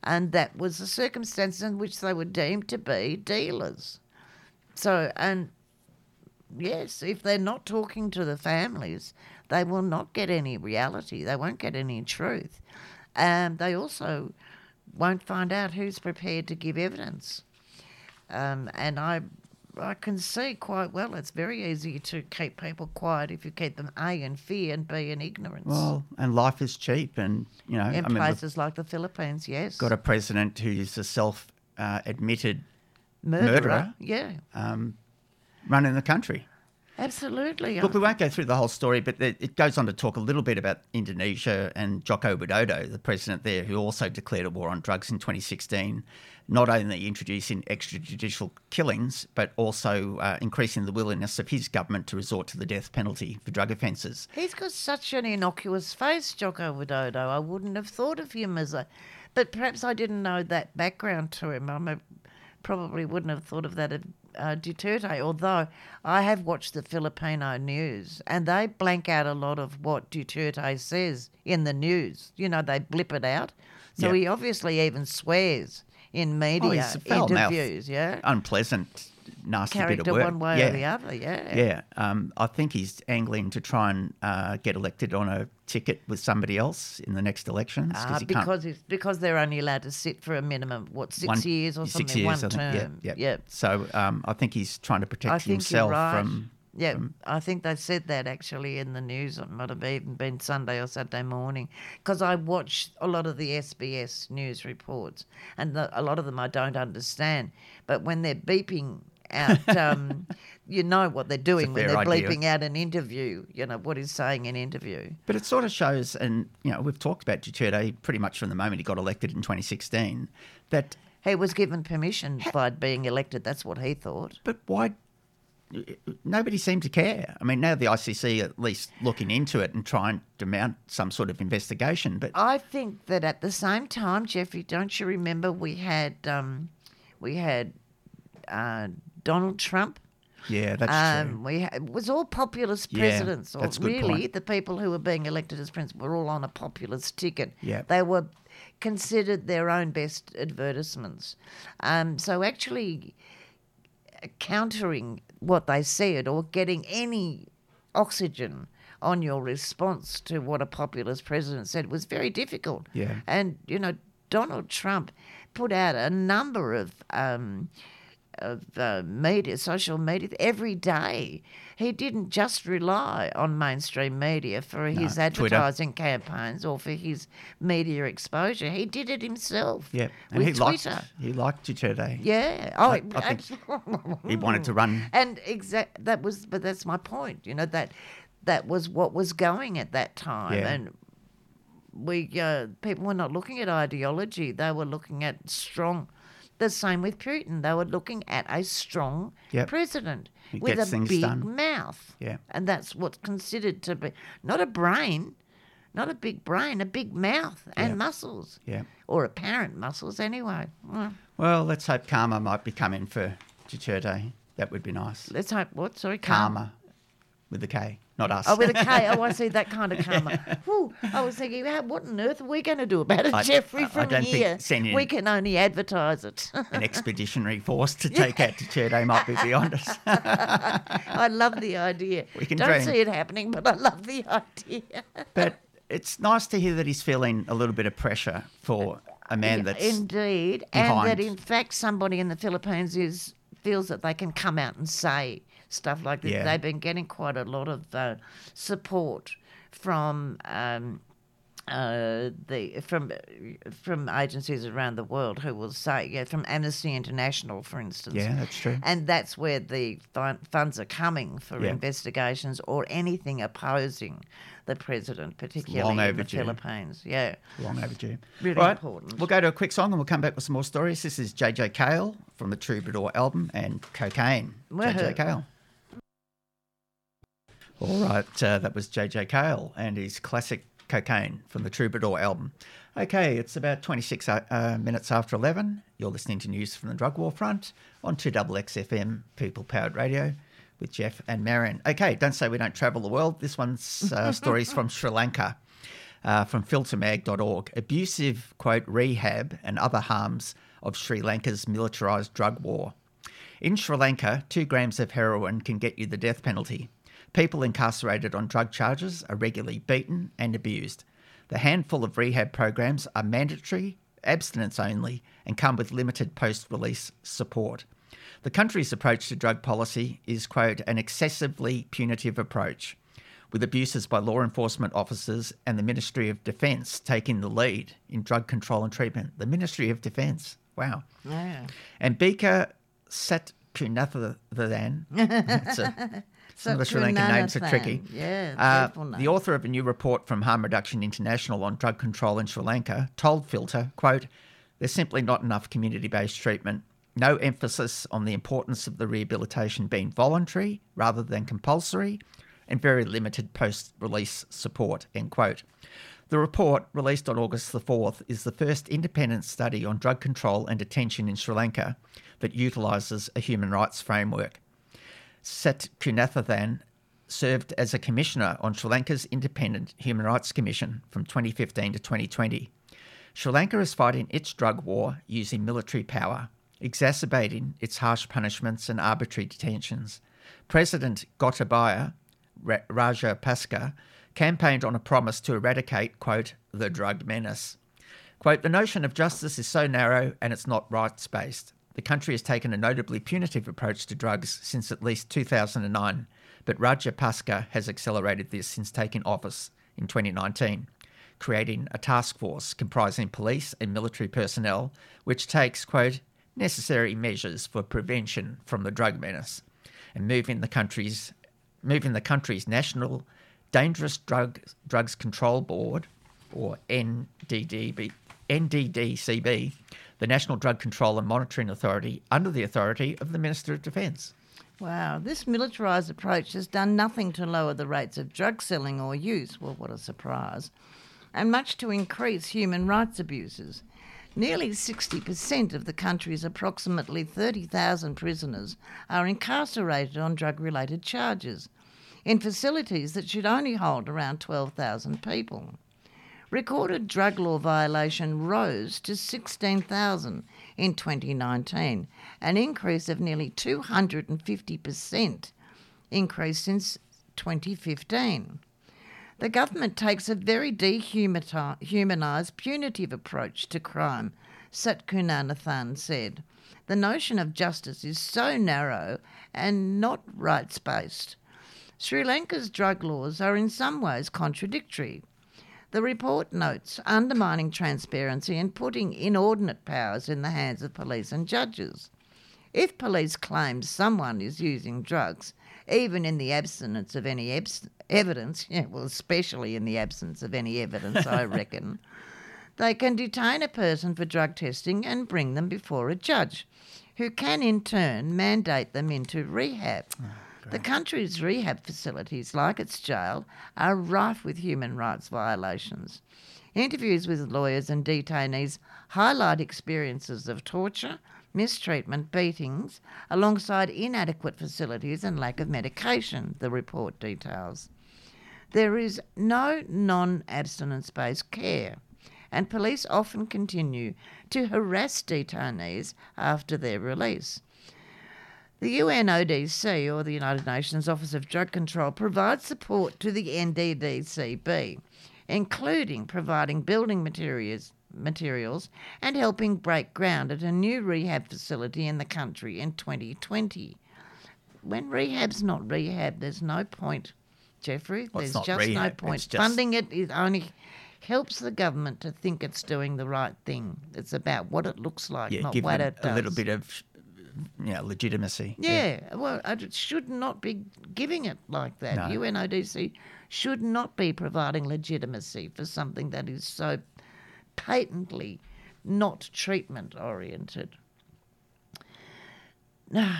And that was the circumstances in which they were deemed to be dealers. So, and yes, if they're not talking to the families, they will not get any reality. They won't get any truth. Um, they also won't find out who's prepared to give evidence. Um, and I, I can see quite well it's very easy to keep people quiet if you keep them A in fear and B in ignorance. well, and life is cheap, and you know, in I mean, places like the Philippines, yes. got a president who's a self-admitted murderer. murderer. Yeah, um, running the country. Absolutely. Look, we won't go through the whole story, but it it goes on to talk a little bit about Indonesia and Joko Widodo, the president there, who also declared a war on drugs in 2016, not only introducing extrajudicial killings, but also uh, increasing the willingness of his government to resort to the death penalty for drug offences. He's got such an innocuous face, Joko Widodo. I wouldn't have thought of him as a. But perhaps I didn't know that background to him. I am probably wouldn't have thought of that of uh, Duterte, although I have watched the Filipino news and they blank out a lot of what Duterte says in the news. You know, they blip it out. So he obviously even swears in media Oh, he's a foul-mouthed, interviews, yeah? Unpleasant, nasty bit Character of work. one way yeah. or the other, yeah. Yeah, um, I think he's angling to try and uh, get elected on a ticket with somebody else in the next elections Ah, he because because they're only allowed to sit for a minimum what six one- years or six something years, one I think. term. Yeah, yeah. So um, I think he's trying to protect I think himself you're right. from. yeah, from- I think they said that actually in the news. It might have even been Sunday or Saturday morning because I watch a lot of the SBS news reports, and the, a lot of them I don't understand. But when they're beeping out, um, you know what they're doing when they're idea. bleeping out an interview. You know what he's saying in interview. But it sort of shows, and you know, we've talked about Duterte pretty much from the moment he got elected in 2016. That, He was given permission by being elected. That's what he thought. but why? Nobody seemed to care. I mean, now the ICC at least looking into it and trying to mount some sort of investigation. But I think that at the same time, Jeffrey, don't you remember we had um, we had uh, Donald Trump. yeah, that's true. Um, we ha- it was all populist Yeah, presidents. or that's a good really, point. the people who were being elected as presidents were all on a populist ticket. Yeah. They were considered their own best advertisements. Um, so actually countering what they said or getting any oxygen on your response to what a populist president said was very difficult. Yeah. And, you know, Donald Trump put out a number of um, of uh, media, social media, every day. He didn't just rely on mainstream media for his Twitter. advertising campaigns or for his media exposure. He did it himself. Yeah, and with he liked Twitter. he liked Duterte. Yeah. Oh, I- I think He wanted to run. and exact that was, but that's my point. You know that that was what was going at that time, Yeah. and we uh, people were not looking at ideology; they were looking at strong. The same with Putin; they were looking at a strong Yep. president with a big done. mouth. Yeah. and that's what's considered to be not a brain. Not a big brain, a big mouth and Yeah. muscles. Yeah. Or apparent muscles, anyway. Well, Well, let's hope karma might be coming for Duterte. That would be nice. let's hope. What? Sorry, Karma with the K, not us. Oh, with a K. Oh, I see that kind of karma. Whew, I was thinking, what on earth are we going to do about it, I- Jeffrey? I- I From don't here, we can only advertise it. An expeditionary force to take out Duterte might be beyond us. I love the idea. We can Don't dream. see it happening, but I love the idea. but it's nice to hear that he's feeling a little bit of pressure for a man that's Indeed, and that in fact somebody in the Philippines is feels that they can come out and say stuff like this. Yeah. They've been getting quite a lot of uh, support from. Um, uh, the from from agencies around the world who will say, yeah, from Amnesty International, for instance, Yeah, that's true. and that's where the fun- funds are coming for Yeah. investigations or anything opposing the president, particularly in the Philippines. Yeah. Long overdue. Really Right, important. We'll go to a quick song and we'll come back with some more stories. This is JJ Cale from the Troubadour album and Cocaine. JJ Woohoo. Cale. All right, uh, that was JJ Cale and his classic Cocaine from the Troubadour album. Okay, it's about 26 uh, uh, minutes after 11. You're listening to news from the drug war front on 2XXFM People Powered Radio with Jeff and Marion. Okay, don't say we don't travel the world. This one's uh, stories from Sri Lanka uh, from filtermag.org. Abusive, quote, rehab and other harms of Sri Lanka's militarised drug war. In Sri Lanka, two grams of heroin can get you the death penalty. People incarcerated on drug charges are regularly beaten and abused. The handful of rehab programs are mandatory, abstinence only, and come with limited post release support. The country's approach to drug policy is, quote, an excessively punitive approach, with abuses by law enforcement officers and the Ministry of Defence taking the lead in drug control and treatment. The Ministry of Defence, wow. Yeah. Ambika Satkunathan, that's a, some of the Sri Lankan names are tricky. Yeah, Uh, name. the author of a new report from Harm Reduction International on drug control in Sri Lanka told Filter, quote, there's simply not enough community-based treatment. No emphasis on the importance of the rehabilitation being voluntary rather than compulsory, and very limited post-release support, end quote. The report, released on August the 4th, is the first independent study on drug control and detention in Sri Lanka that utilises a human rights framework. Sat Kunathan served as a commissioner on Sri Lanka's Independent Human Rights Commission from 2015 to 2020. Sri Lanka is fighting its drug war using military power, exacerbating its harsh punishments and arbitrary detentions. President Gotabaya Ra- Rajapaksa campaigned on a promise to eradicate, quote, the drug menace. Quote, the notion of justice is so narrow and it's not rights based. The country has taken a notably punitive approach to drugs since at least 2009, but Rajapaksa has accelerated this since taking office in 2019, creating a task force comprising police and military personnel, which takes, quote, necessary measures for prevention from the drug menace and moving the country's moving the country's national dangerous drug drugs control board or NDDB NDDCB the National Drug Control and Monitoring Authority under the authority of the Minister of Defence. Wow, this militarised approach has done nothing to lower the rates of drug selling or use. Well, what a surprise. And much to increase human rights abuses. Nearly 60% of the country's approximately 30,000 prisoners are incarcerated on drug related charges in facilities that should only hold around 12,000 people. Recorded drug law violation rose to 16,000 in 2019, an increase of nearly 250% increase since 2015. The government takes a very dehumanised, punitive approach to crime, Satkunanathan said. The notion of justice is so narrow and not rights based. Sri Lanka's drug laws are in some ways contradictory. The report notes undermining transparency and putting inordinate powers in the hands of police and judges. If police claim someone is using drugs, even in the absence of any abs- evidence, yeah, well, especially in the absence of any evidence, I reckon, they can detain a person for drug testing and bring them before a judge, who can in turn mandate them into rehab. Ah. The country's rehab facilities, like its jail, are rife with human rights violations. Interviews with lawyers and detainees highlight experiences of torture, mistreatment, beatings, alongside inadequate facilities and lack of medication, the report details. There is no non abstinence based care, and police often continue to harass detainees after their release. The UNODC, or the United Nations Office of Drug Control, provides support to the NDDCB, including providing building materials, materials and helping break ground at a new rehab facility in the country in 2020. When rehab's not rehab, there's no point, Jeffrey. Well, there's just no point. just- Funding it is only helps the government to think it's doing the right thing. It's about what it looks like, Yeah, not what them it does. a little bit of you know, legitimacy. Yeah, well, it should not be giving it like that. No. UNODC should not be providing legitimacy for something that is so patently not treatment oriented. No.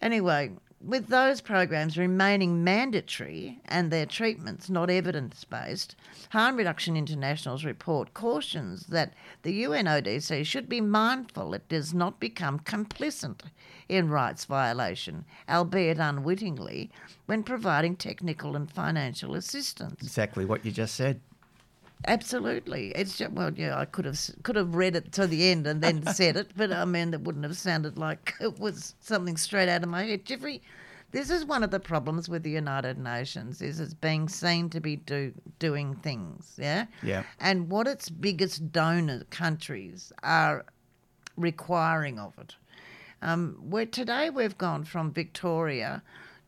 Anyway, with those programs remaining mandatory and their treatments not evidence based, Harm Reduction International's report cautions that the UNODC should be mindful it does not become complicit in rights violation, albeit unwittingly, when providing technical and financial assistance. Exactly what you just said. Absolutely, it's just, well, yeah, I could have could have read it to the end and then said it, but I mean, that wouldn't have sounded like it was something straight out of my head. Jeffrey, this is one of the problems with the United Nations is it's being seen to be do, doing things, yeah, Yeah. and what its biggest donor countries are requiring of it. Um, where today we've gone from Victoria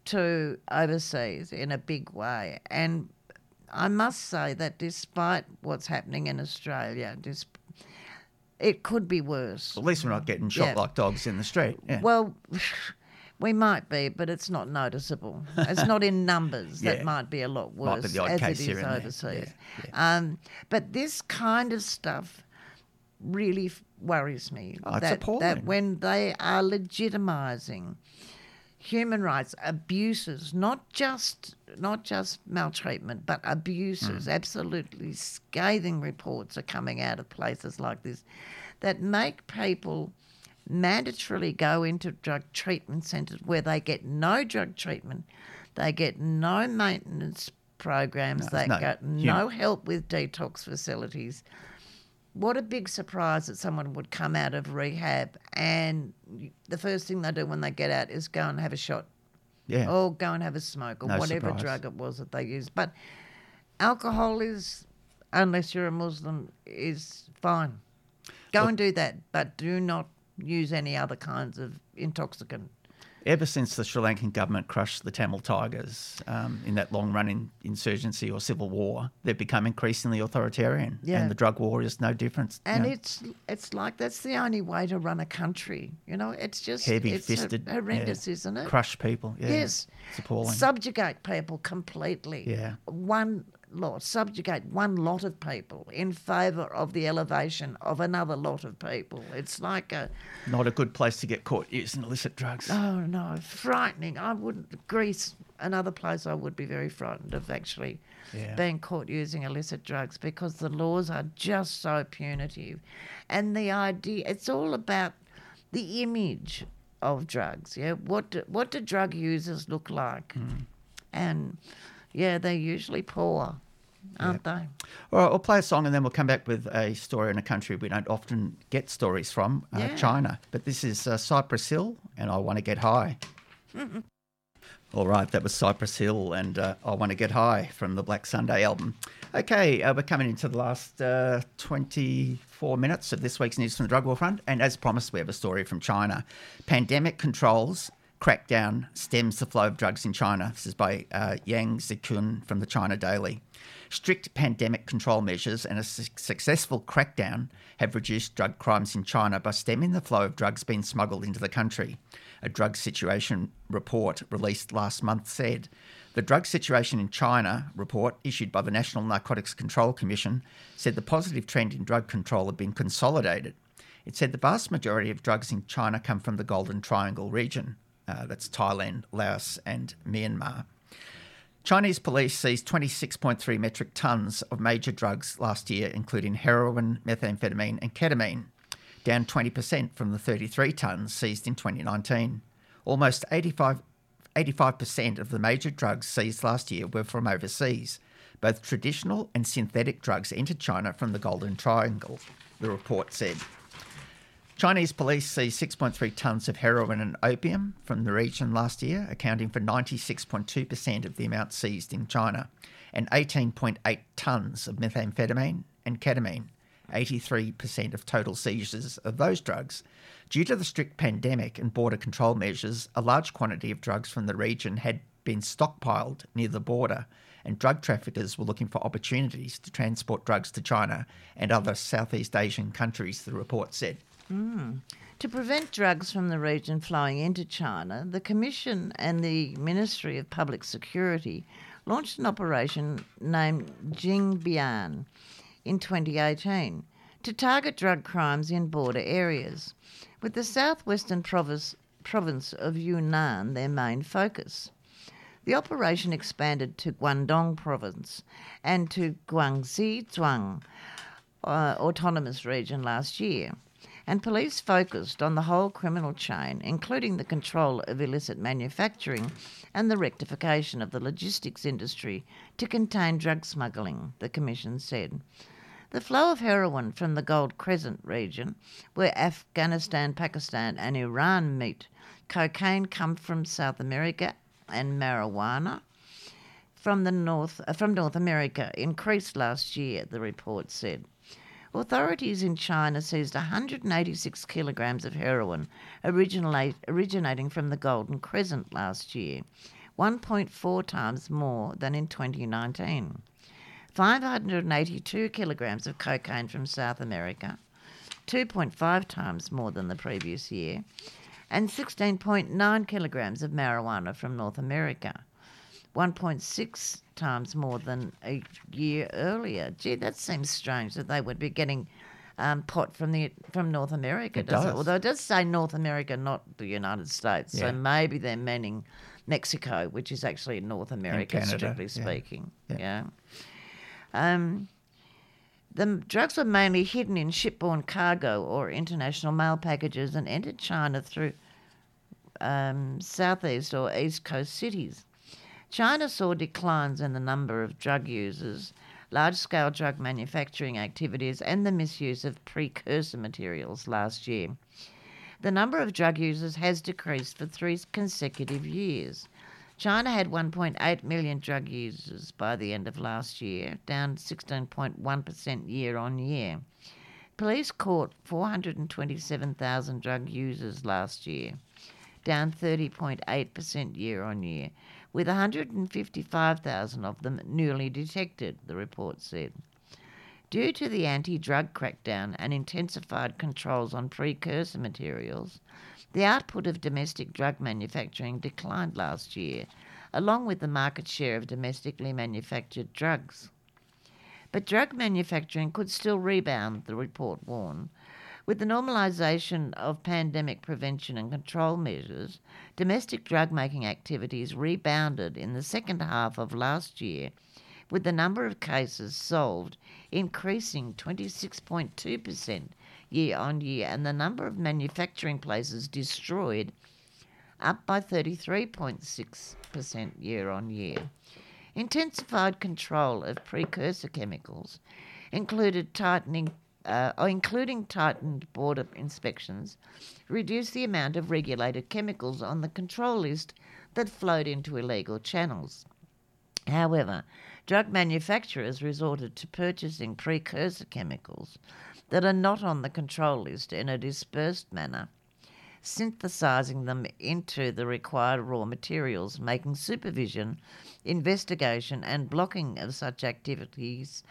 to overseas in a big way, and I must say that despite what's happening in Australia, dis- it could be worse. At least we're not getting shot Yeah. like dogs in the street. Yeah. Well, we might be, but it's not noticeable. It's not in numbers. That might be a lot worse Might be the odd as it is overseas. Yeah, Um, but this kind of stuff really f- worries me. Oh, that, that when they are legitimising human rights abuses, not just not just maltreatment, but abuses. Mm. Absolutely scathing reports are coming out of places like this that make people mandatorily go into drug treatment centres where they get no drug treatment, they get no maintenance programs, they no get human- no help with detox facilities. What a big surprise that someone would come out of rehab and the first thing they do when they get out is go and have a shot yeah. or go and have a smoke or No whatever surprise. drug it was that they used. But alcohol is, unless you're a Muslim, is fine. Go Look- and do that, but do not use any other kinds of intoxicant. Ever since the Sri Lankan government crushed the Tamil Tigers um, in that long running insurgency or civil war, they've become increasingly authoritarian. Yeah. And the drug war is no different. you And know. it's it's like that's the only way to run a country. You know, it's just heavy it's fisted. hor- horrendous, isn't it? Crush people. Yeah. Yes. It's appalling. Subjugate people completely. Yeah. One lot, subjugate one lot of people in favour of the elevation of another lot of people. It's like a, Not a good place to get caught using illicit drugs. oh no, frightening. I wouldn't, Greece, another place I would be very frightened of actually Yeah. being caught using illicit drugs because the laws are just so punitive. And the idea, it's all about the image of drugs. Yeah, what do, what do drug users look like? Hmm. And yeah, they're usually poor, aren't they? All right, we'll play a song and then we'll come back with a story in a country we don't often get stories from, uh, Yeah. China. But this is uh, Cypress Hill and I Want to Get High. All right, that was Cypress Hill and uh, I Want to Get High from the Black Sunday album. Okay, uh, we're coming into the last uh, 24 minutes of this week's news from the drug war front. And as promised, we have a story from China. Pandemic controls crackdown stems the flow of drugs in China. This is by uh, Yang Zekun from the China Daily. Strict pandemic control measures and a su- successful crackdown have reduced drug crimes in China by stemming the flow of drugs being smuggled into the country. A drug situation report released last month said the drug situation in China report issued by the National Narcotics Control Commission said the positive trend in drug control had been consolidated. It said the vast majority of drugs in China come from the Golden Triangle region. Uh, that's Thailand, Laos, and Myanmar. Chinese police seized 26.3 metric tonnes of major drugs last year, including heroin, methamphetamine, and ketamine, down 20% from the 33 tonnes seized in 2019. Almost 85, 85% of the major drugs seized last year were from overseas. Both traditional and synthetic drugs entered China from the Golden Triangle, the report said. Chinese police seized 6.3 tonnes of heroin and opium from the region last year, accounting for 96.2% of the amount seized in China, and 18.8 tonnes of methamphetamine and ketamine, 83% of total seizures of those drugs. Due to the strict pandemic and border control measures, a large quantity of drugs from the region had been stockpiled near the border, and drug traffickers were looking for opportunities to transport drugs to China and other Southeast Asian countries, the report said. To prevent drugs from the region flowing into China, the Commission and the Ministry of Public Security launched an operation named Jingbian in 2018 to target drug crimes in border areas, with the southwestern province, province of Yunnan their main focus. The operation expanded to Guangdong province and to Guangxi Zhuang uh, autonomous region last year, and police focused on the whole criminal chain, including the control of illicit manufacturing and the rectification of the logistics industry to contain drug smuggling, the Commission said. The flow of heroin from the Gold Crescent region, where Afghanistan, Pakistan, and Iran meet, cocaine come from South America, and marijuana from the North uh, from North America increased last year. The report said. Authorities in China seized 186 kilograms of heroin originating from the Golden Crescent last year, 1.4 times more than in 2019. 582 kilograms of cocaine from South America, 2.5 times more than the previous year, and 16.9 kilograms of marijuana from North America, 1.6 times more than a year earlier. Gee, that seems strange that they would be getting um, pot from the from North America, It does, it? Although it does say North America, not the United States. So maybe they're meaning Mexico, which is actually North America, Canada, strictly yeah. speaking. Yeah. yeah. Um, the drugs were mainly hidden in shipborne cargo or international mail packages and entered China through um, southeast or east coast cities. China saw declines in the number of drug users, large scale drug manufacturing activities, and the misuse of precursor materials last year. The number of drug users has decreased for three consecutive years. China had 1.8 million drug users by the end of last year, down 16.1% year on year. Police caught 427,000 drug users last year, down 30.8% year on year, with 155,000 of them newly detected, the report said. Due to the anti drug crackdown and intensified controls on precursor materials, the output of domestic drug manufacturing declined last year, along with the market share of domestically manufactured drugs. But drug manufacturing could still rebound, the report warned. With the normalisation of pandemic prevention and control measures, domestic drug making activities rebounded in the second half of last year, with the number of cases solved increasing 26.2% year on year and the number of manufacturing places destroyed up by 33.6% year on year. Intensified control of precursor chemicals included tightening, uh, including tightened border inspections, reduce the amount of regulated chemicals on the control list that flowed into illegal channels. However, drug manufacturers resorted to purchasing precursor chemicals that are not on the control list in a dispersed manner, synthesizing them into the required raw materials, making supervision, investigation, and blocking of such activities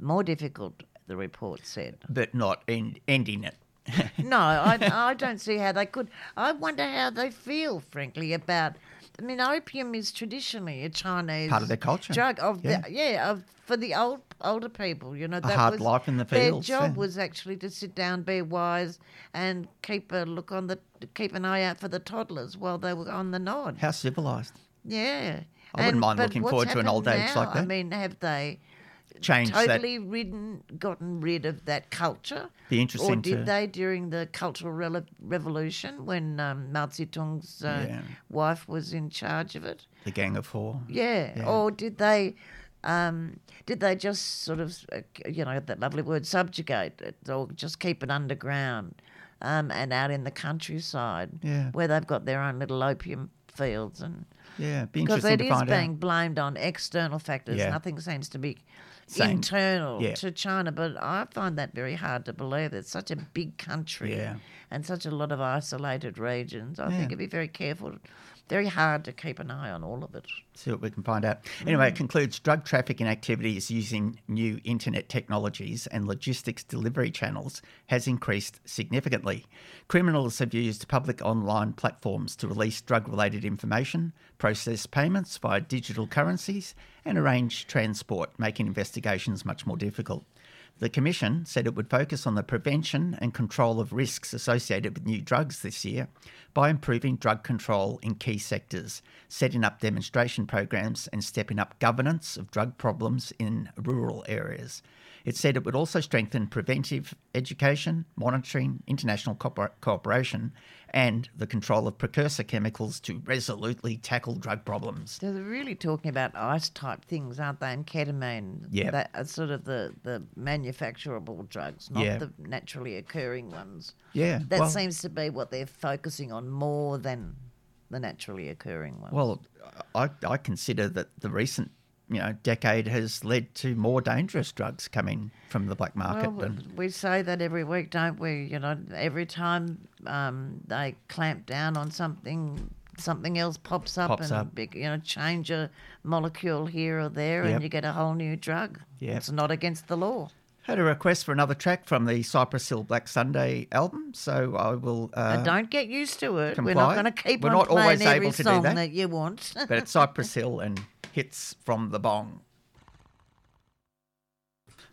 more difficult, the report said. But not end, ending it. No, I, I don't see how they could. I wonder how they feel, frankly, about. I mean, opium is traditionally a Chinese Part of their culture. drug of Yeah. the yeah of for the old older people. You know, that hard was life in the fields. Their job yeah. was actually to sit down, be wise, and keep a look on the keep an eye out for the toddlers while they were on the nod. How civilised. Yeah. I wouldn't mind looking forward to an old happened age like that. I mean, have they Change that. totally ridden, gotten rid of that culture? Be interesting Or did to- they during the Cultural Rele- Revolution when um, Mao Zedong's uh, Yeah. wife was in charge of it? The Gang of Four. Yeah. Yeah. Or did they? Um, did they just sort of, uh, you know, that lovely word, subjugate it, or just keep it underground um, and out in the countryside, Yeah. where they've got their own little opium fields and Yeah, be because it is being out. blamed on external factors. Yeah. Nothing seems to be Same. internal Yeah. to China. But I find that very hard to believe. It's such a big country Yeah. and such a lot of isolated regions. I Yeah. think it'd be very careful, very hard to keep an eye on all of it. See what we can find out. Anyway, it mm. concludes drug trafficking activities using new internet technologies and logistics delivery channels has increased significantly. Criminals have used public online platforms to release drug related information, process payments via digital currencies, and arrange transport, making investigations much more difficult. The Commission said it would focus on the prevention and control of risks associated with new drugs this year by improving drug control in key sectors, setting up demonstration programs, and stepping up governance of drug problems in rural areas. It said it would also strengthen preventive education, monitoring, international cooperation, and the control of precursor chemicals to resolutely tackle drug problems. So they're really talking about ice type things, aren't they? And ketamine. Yeah. That are sort of the, the manufacturable drugs, not Yeah. the naturally occurring ones. Yeah, That well- seems to be what they're focusing on more than the naturally occurring ones. Well, I, I consider that the recent you know decade has led to more dangerous drugs coming from the black market. Well, we say that every week, don't we? You know, every time um, they clamp down on something, something else pops up Pops and up. big- you know change a molecule here or there, Yep. and you get a whole new drug. Yep. It's not against the law. had a request for another track from the Cypress Hill Black Sunday album, so I will. Uh, And don't get used to it. We're not going to keep We're on not playing always every able to do song that. you want. but it's Cypress Hill and hits from the bong.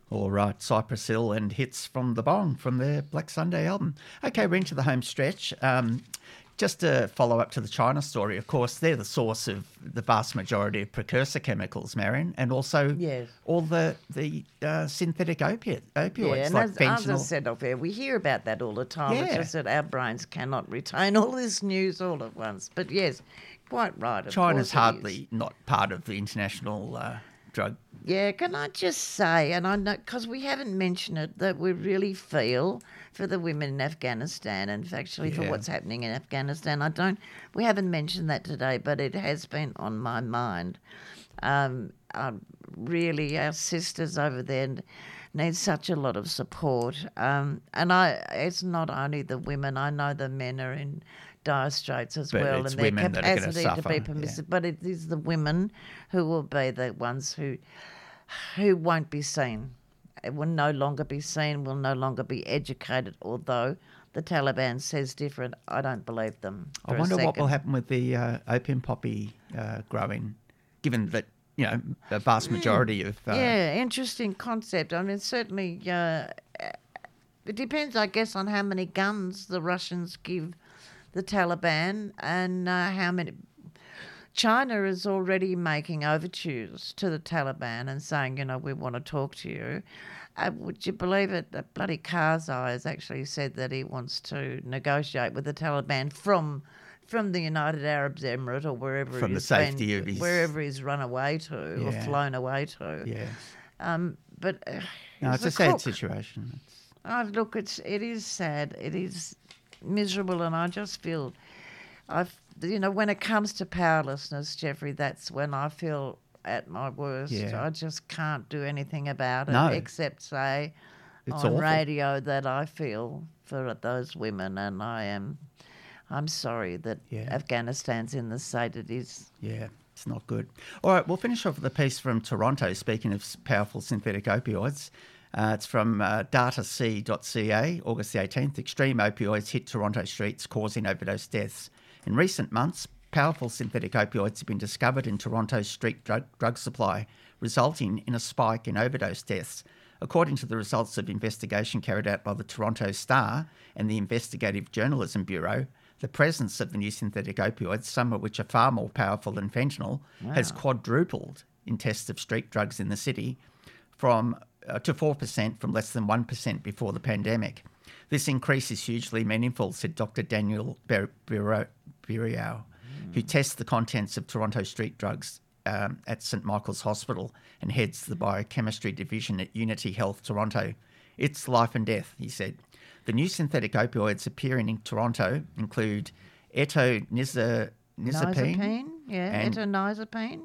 All right, Cypress Hill and hits from the bong from their Black Sunday album. Okay, we're into the home stretch. Um, just to follow up to the China story, of course, they're the source of the vast majority of precursor chemicals, Marion, and also Yes. all the the uh, synthetic opiate opioids yeah, and like as, as I fentanyl. said off air, we hear about that all the time. It's Yeah. just that our brains cannot retain all this news all at once. But yes, quite right. China's course it is. hardly not part of the international uh, drug. Yeah, can I just say, and I know because we haven't mentioned it, that we really feel for the women in Afghanistan and actually for what's happening in Afghanistan. I don't, we haven't mentioned that today, but it has been on my mind. Um, um, really, our sisters over there need such a lot of support. Um, and I, it's not only the women. I know the men are in dire straits as But well, it's and their women that are gonna capacity to be yeah. permissive. But it is the women who will be the ones who who won't be seen. It will no longer be seen, will no longer be educated, although the Taliban says different. I don't believe them. I wonder what will happen with the uh, opium poppy uh, growing, given that you know the vast majority of uh, yeah, interesting concept. I mean, certainly, uh, it depends, I guess, on how many guns the Russians give the Taliban and uh, how many. China is already making overtures to the Taliban and saying, you know, we want to talk to you. Uh, would you believe it? That bloody Karzai has actually said that he wants to negotiate with the Taliban from from the United Arab Emirates or wherever From the he's been- of his- wherever he's run away to or flown away to. yeah. Um, but uh, No, it's a sad situation. Oh, look, it's it is sad. It is miserable, and I just feel, I've you know when it comes to powerlessness, Jeffrey, that's when I feel at my worst. Yeah. I just can't do anything about it No. except say It's on awful. radio that I feel for those women, and I am. I'm sorry that Yeah. Afghanistan's in the state it is. yeah, it's not good. All right, we'll finish off with a piece from Toronto. Speaking of powerful synthetic opioids, uh, it's from uh, datac.ca, August the 18th. Extreme opioids hit Toronto streets, causing overdose deaths. In recent months, powerful synthetic opioids have been discovered in Toronto's street drug, drug supply, resulting in a spike in overdose deaths. According to the results of investigation carried out by the Toronto Star and the Investigative Journalism Bureau, the presence of the new synthetic opioids, some of which are far more powerful than fentanyl, has quadrupled in tests of street drugs in the city from to 4% from less than 1% before the pandemic. This increase is hugely meaningful, said Dr. Daniel Ber- Biro- Beriault, who tests the contents of Toronto street drugs um, at St Michael's Hospital and heads the biochemistry division at Unity Health Toronto. It's life and death, he said. The new synthetic opioids appearing in Toronto include nizapine, Nizapine, yeah, and- etonizapine.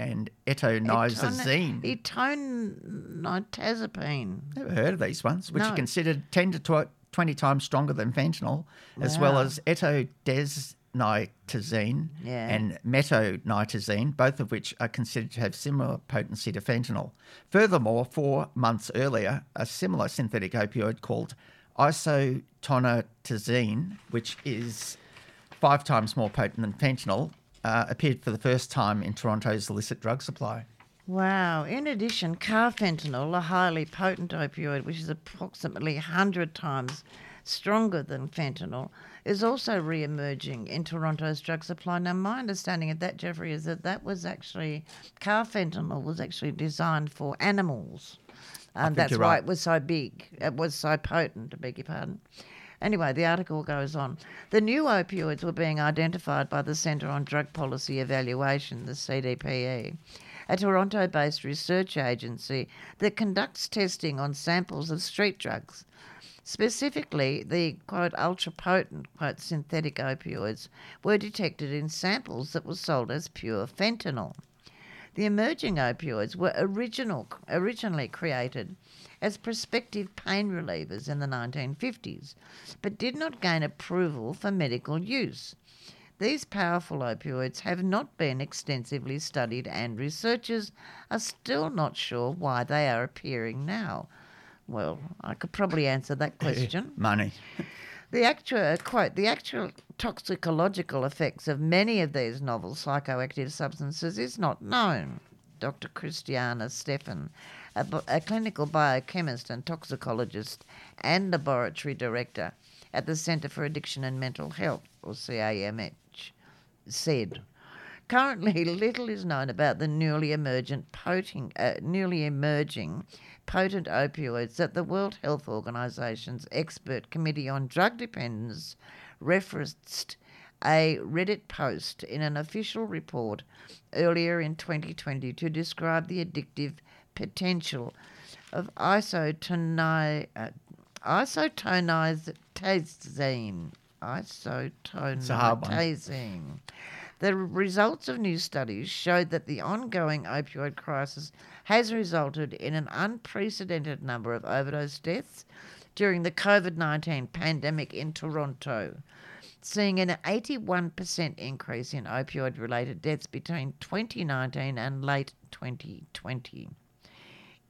And etonizazine. Etonitazepine. Never heard of these ones, which No. are considered 10 to 20 times stronger than fentanyl, as well as etodesnitazene Yeah. and metonitazene, both of which are considered to have similar potency to fentanyl. Furthermore, four months earlier, a similar synthetic opioid called isotonitazene, which is five times more potent than fentanyl, uh, appeared for the first time in Toronto's illicit drug supply. Wow. In addition, carfentanil, a highly potent opioid, which is approximately 100 times stronger than fentanyl, is also re emerging in Toronto's drug supply. Now, my understanding of that, Jeffrey, is that that was actually, carfentanil was actually designed for animals. And that's why right. it was so big. It was so potent, I beg your pardon. Anyway, the article goes on. The new opioids were being identified by the Centre on Drug Policy Evaluation, the CDPE, a Toronto based research agency that conducts testing on samples of street drugs. Specifically, the quote ultra potent quote synthetic opioids were detected in samples that were sold as pure fentanyl. The emerging opioids were original, originally created as prospective pain relievers in the 1950s, but did not gain approval for medical use. These powerful opioids have not been extensively studied, and researchers are still not sure why they are appearing now. Well, I could probably answer that eh, eh, question. Money. The actual quote: the actual toxicological effects of many of these novel psychoactive substances is not known. Dr. Christiana Stefan, a, a clinical biochemist and toxicologist and laboratory director at the Centre for Addiction and Mental Health, or CAMH, said. Currently, little is known about the newly emergent potent, uh, newly emerging potent opioids that the World Health Organization's expert committee on drug dependence referenced a Reddit post in an official report earlier in 2020 to describe the addictive potential of isotoni, uh, isotonitazene. a hard one. Isotonitazene. The results of new studies showed that the ongoing opioid crisis has resulted in an unprecedented number of overdose deaths during the COVID 19 pandemic in Toronto, seeing an 81% increase in opioid related deaths between 2019 and late 2020.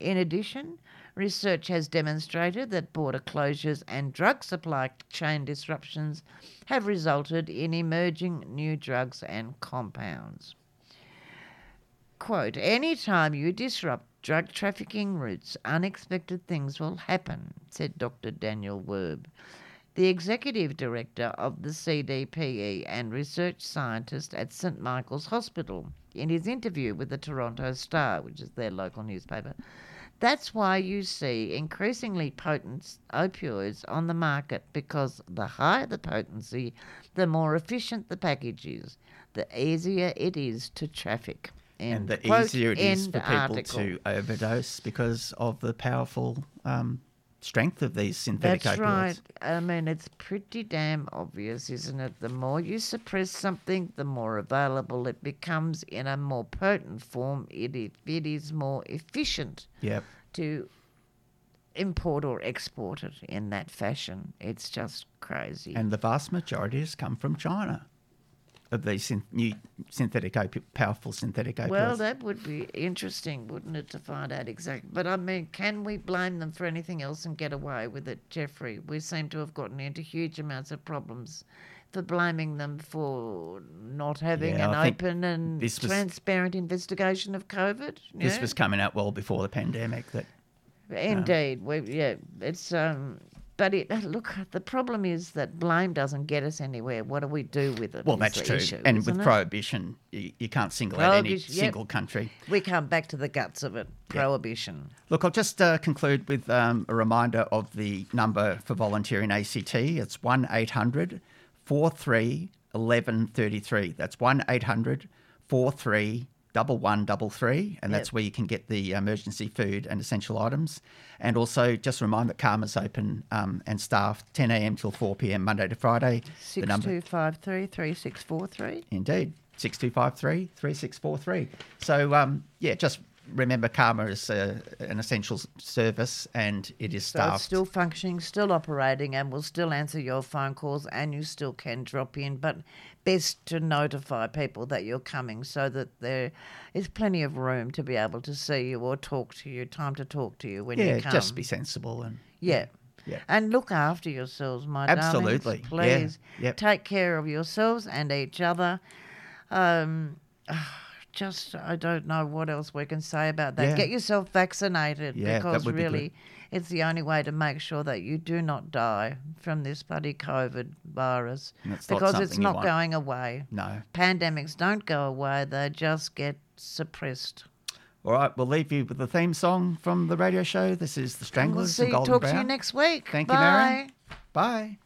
In addition, research has demonstrated that border closures and drug supply chain disruptions have resulted in emerging new drugs and compounds. Quote, anytime you disrupt drug trafficking routes, unexpected things will happen, said Dr. Daniel Werb, the executive director of the CDPE and research scientist at St Michael's Hospital, in his interview with the Toronto Star, which is their local newspaper. That's why you see increasingly potent opioids on the market because the higher the potency, the more efficient the package is, the easier it is to traffic. and the quote, easier it is for people article. to overdose because of the powerful um, strength of these synthetic That's opioids. right. I mean, it's pretty damn obvious, isn't it? The more you suppress something, the more available it becomes in a more potent form. It, it, it is more efficient Yep. to import or export it in that fashion. It's just crazy. And the vast majority has come from China of these syn- new synthetic opi- powerful synthetic opioids. well, that would be interesting, wouldn't it, to find out exactly. But I mean, can we blame them for anything else and get away with it, Jeffrey? We seem to have gotten into huge amounts of problems for blaming them for not having Yeah, an I open and was- transparent investigation of COVID. this yeah? was coming out well before the pandemic. That Indeed, we, yeah, it's um, but it look. The problem is that blame doesn't get us anywhere. What do we do with it? well, that's true. issue, and with it? prohibition, you, you can't single out any yep. single country. we come back to the guts of it. Prohibition. Look, I'll just uh, conclude with um, a reminder of the number for volunteering ACT. It's 1 800 43 1133. That's 1 800 43 double one double three, and that's where you can get the emergency food and essential items. And also, just a reminder that CAHMA's open um, and staffed 10 a.m. till 4 p.m. Monday to Friday. Six two five three three six four three. Indeed. 6253 3643. So, um, yeah, just remember CAHMA is uh, an essential service and it is So it's still functioning, still operating, and will still answer your phone calls, and you still can drop in. But best to notify people that you're coming so that there is plenty of room to be able to see you or talk to you, time to talk to you when yeah, you come. just be sensible and Yeah. Yeah. And look after yourselves, my Absolutely. darlings. Yeah. Please Yep. take care of yourselves and each other. Um, just, I don't know what else we can say about that. Yeah. Get yourself vaccinated Yeah, because would be really it's the only way to make sure that you do not die from this bloody COVID virus And it's not because it's not going away. no. Pandemics don't go away, they just get suppressed. All right, we'll leave you with the theme song from the radio show. This is The We'll Stranglers see, and Golden talk Brown. to you next week. Thank Bye. you, Mary. Bye.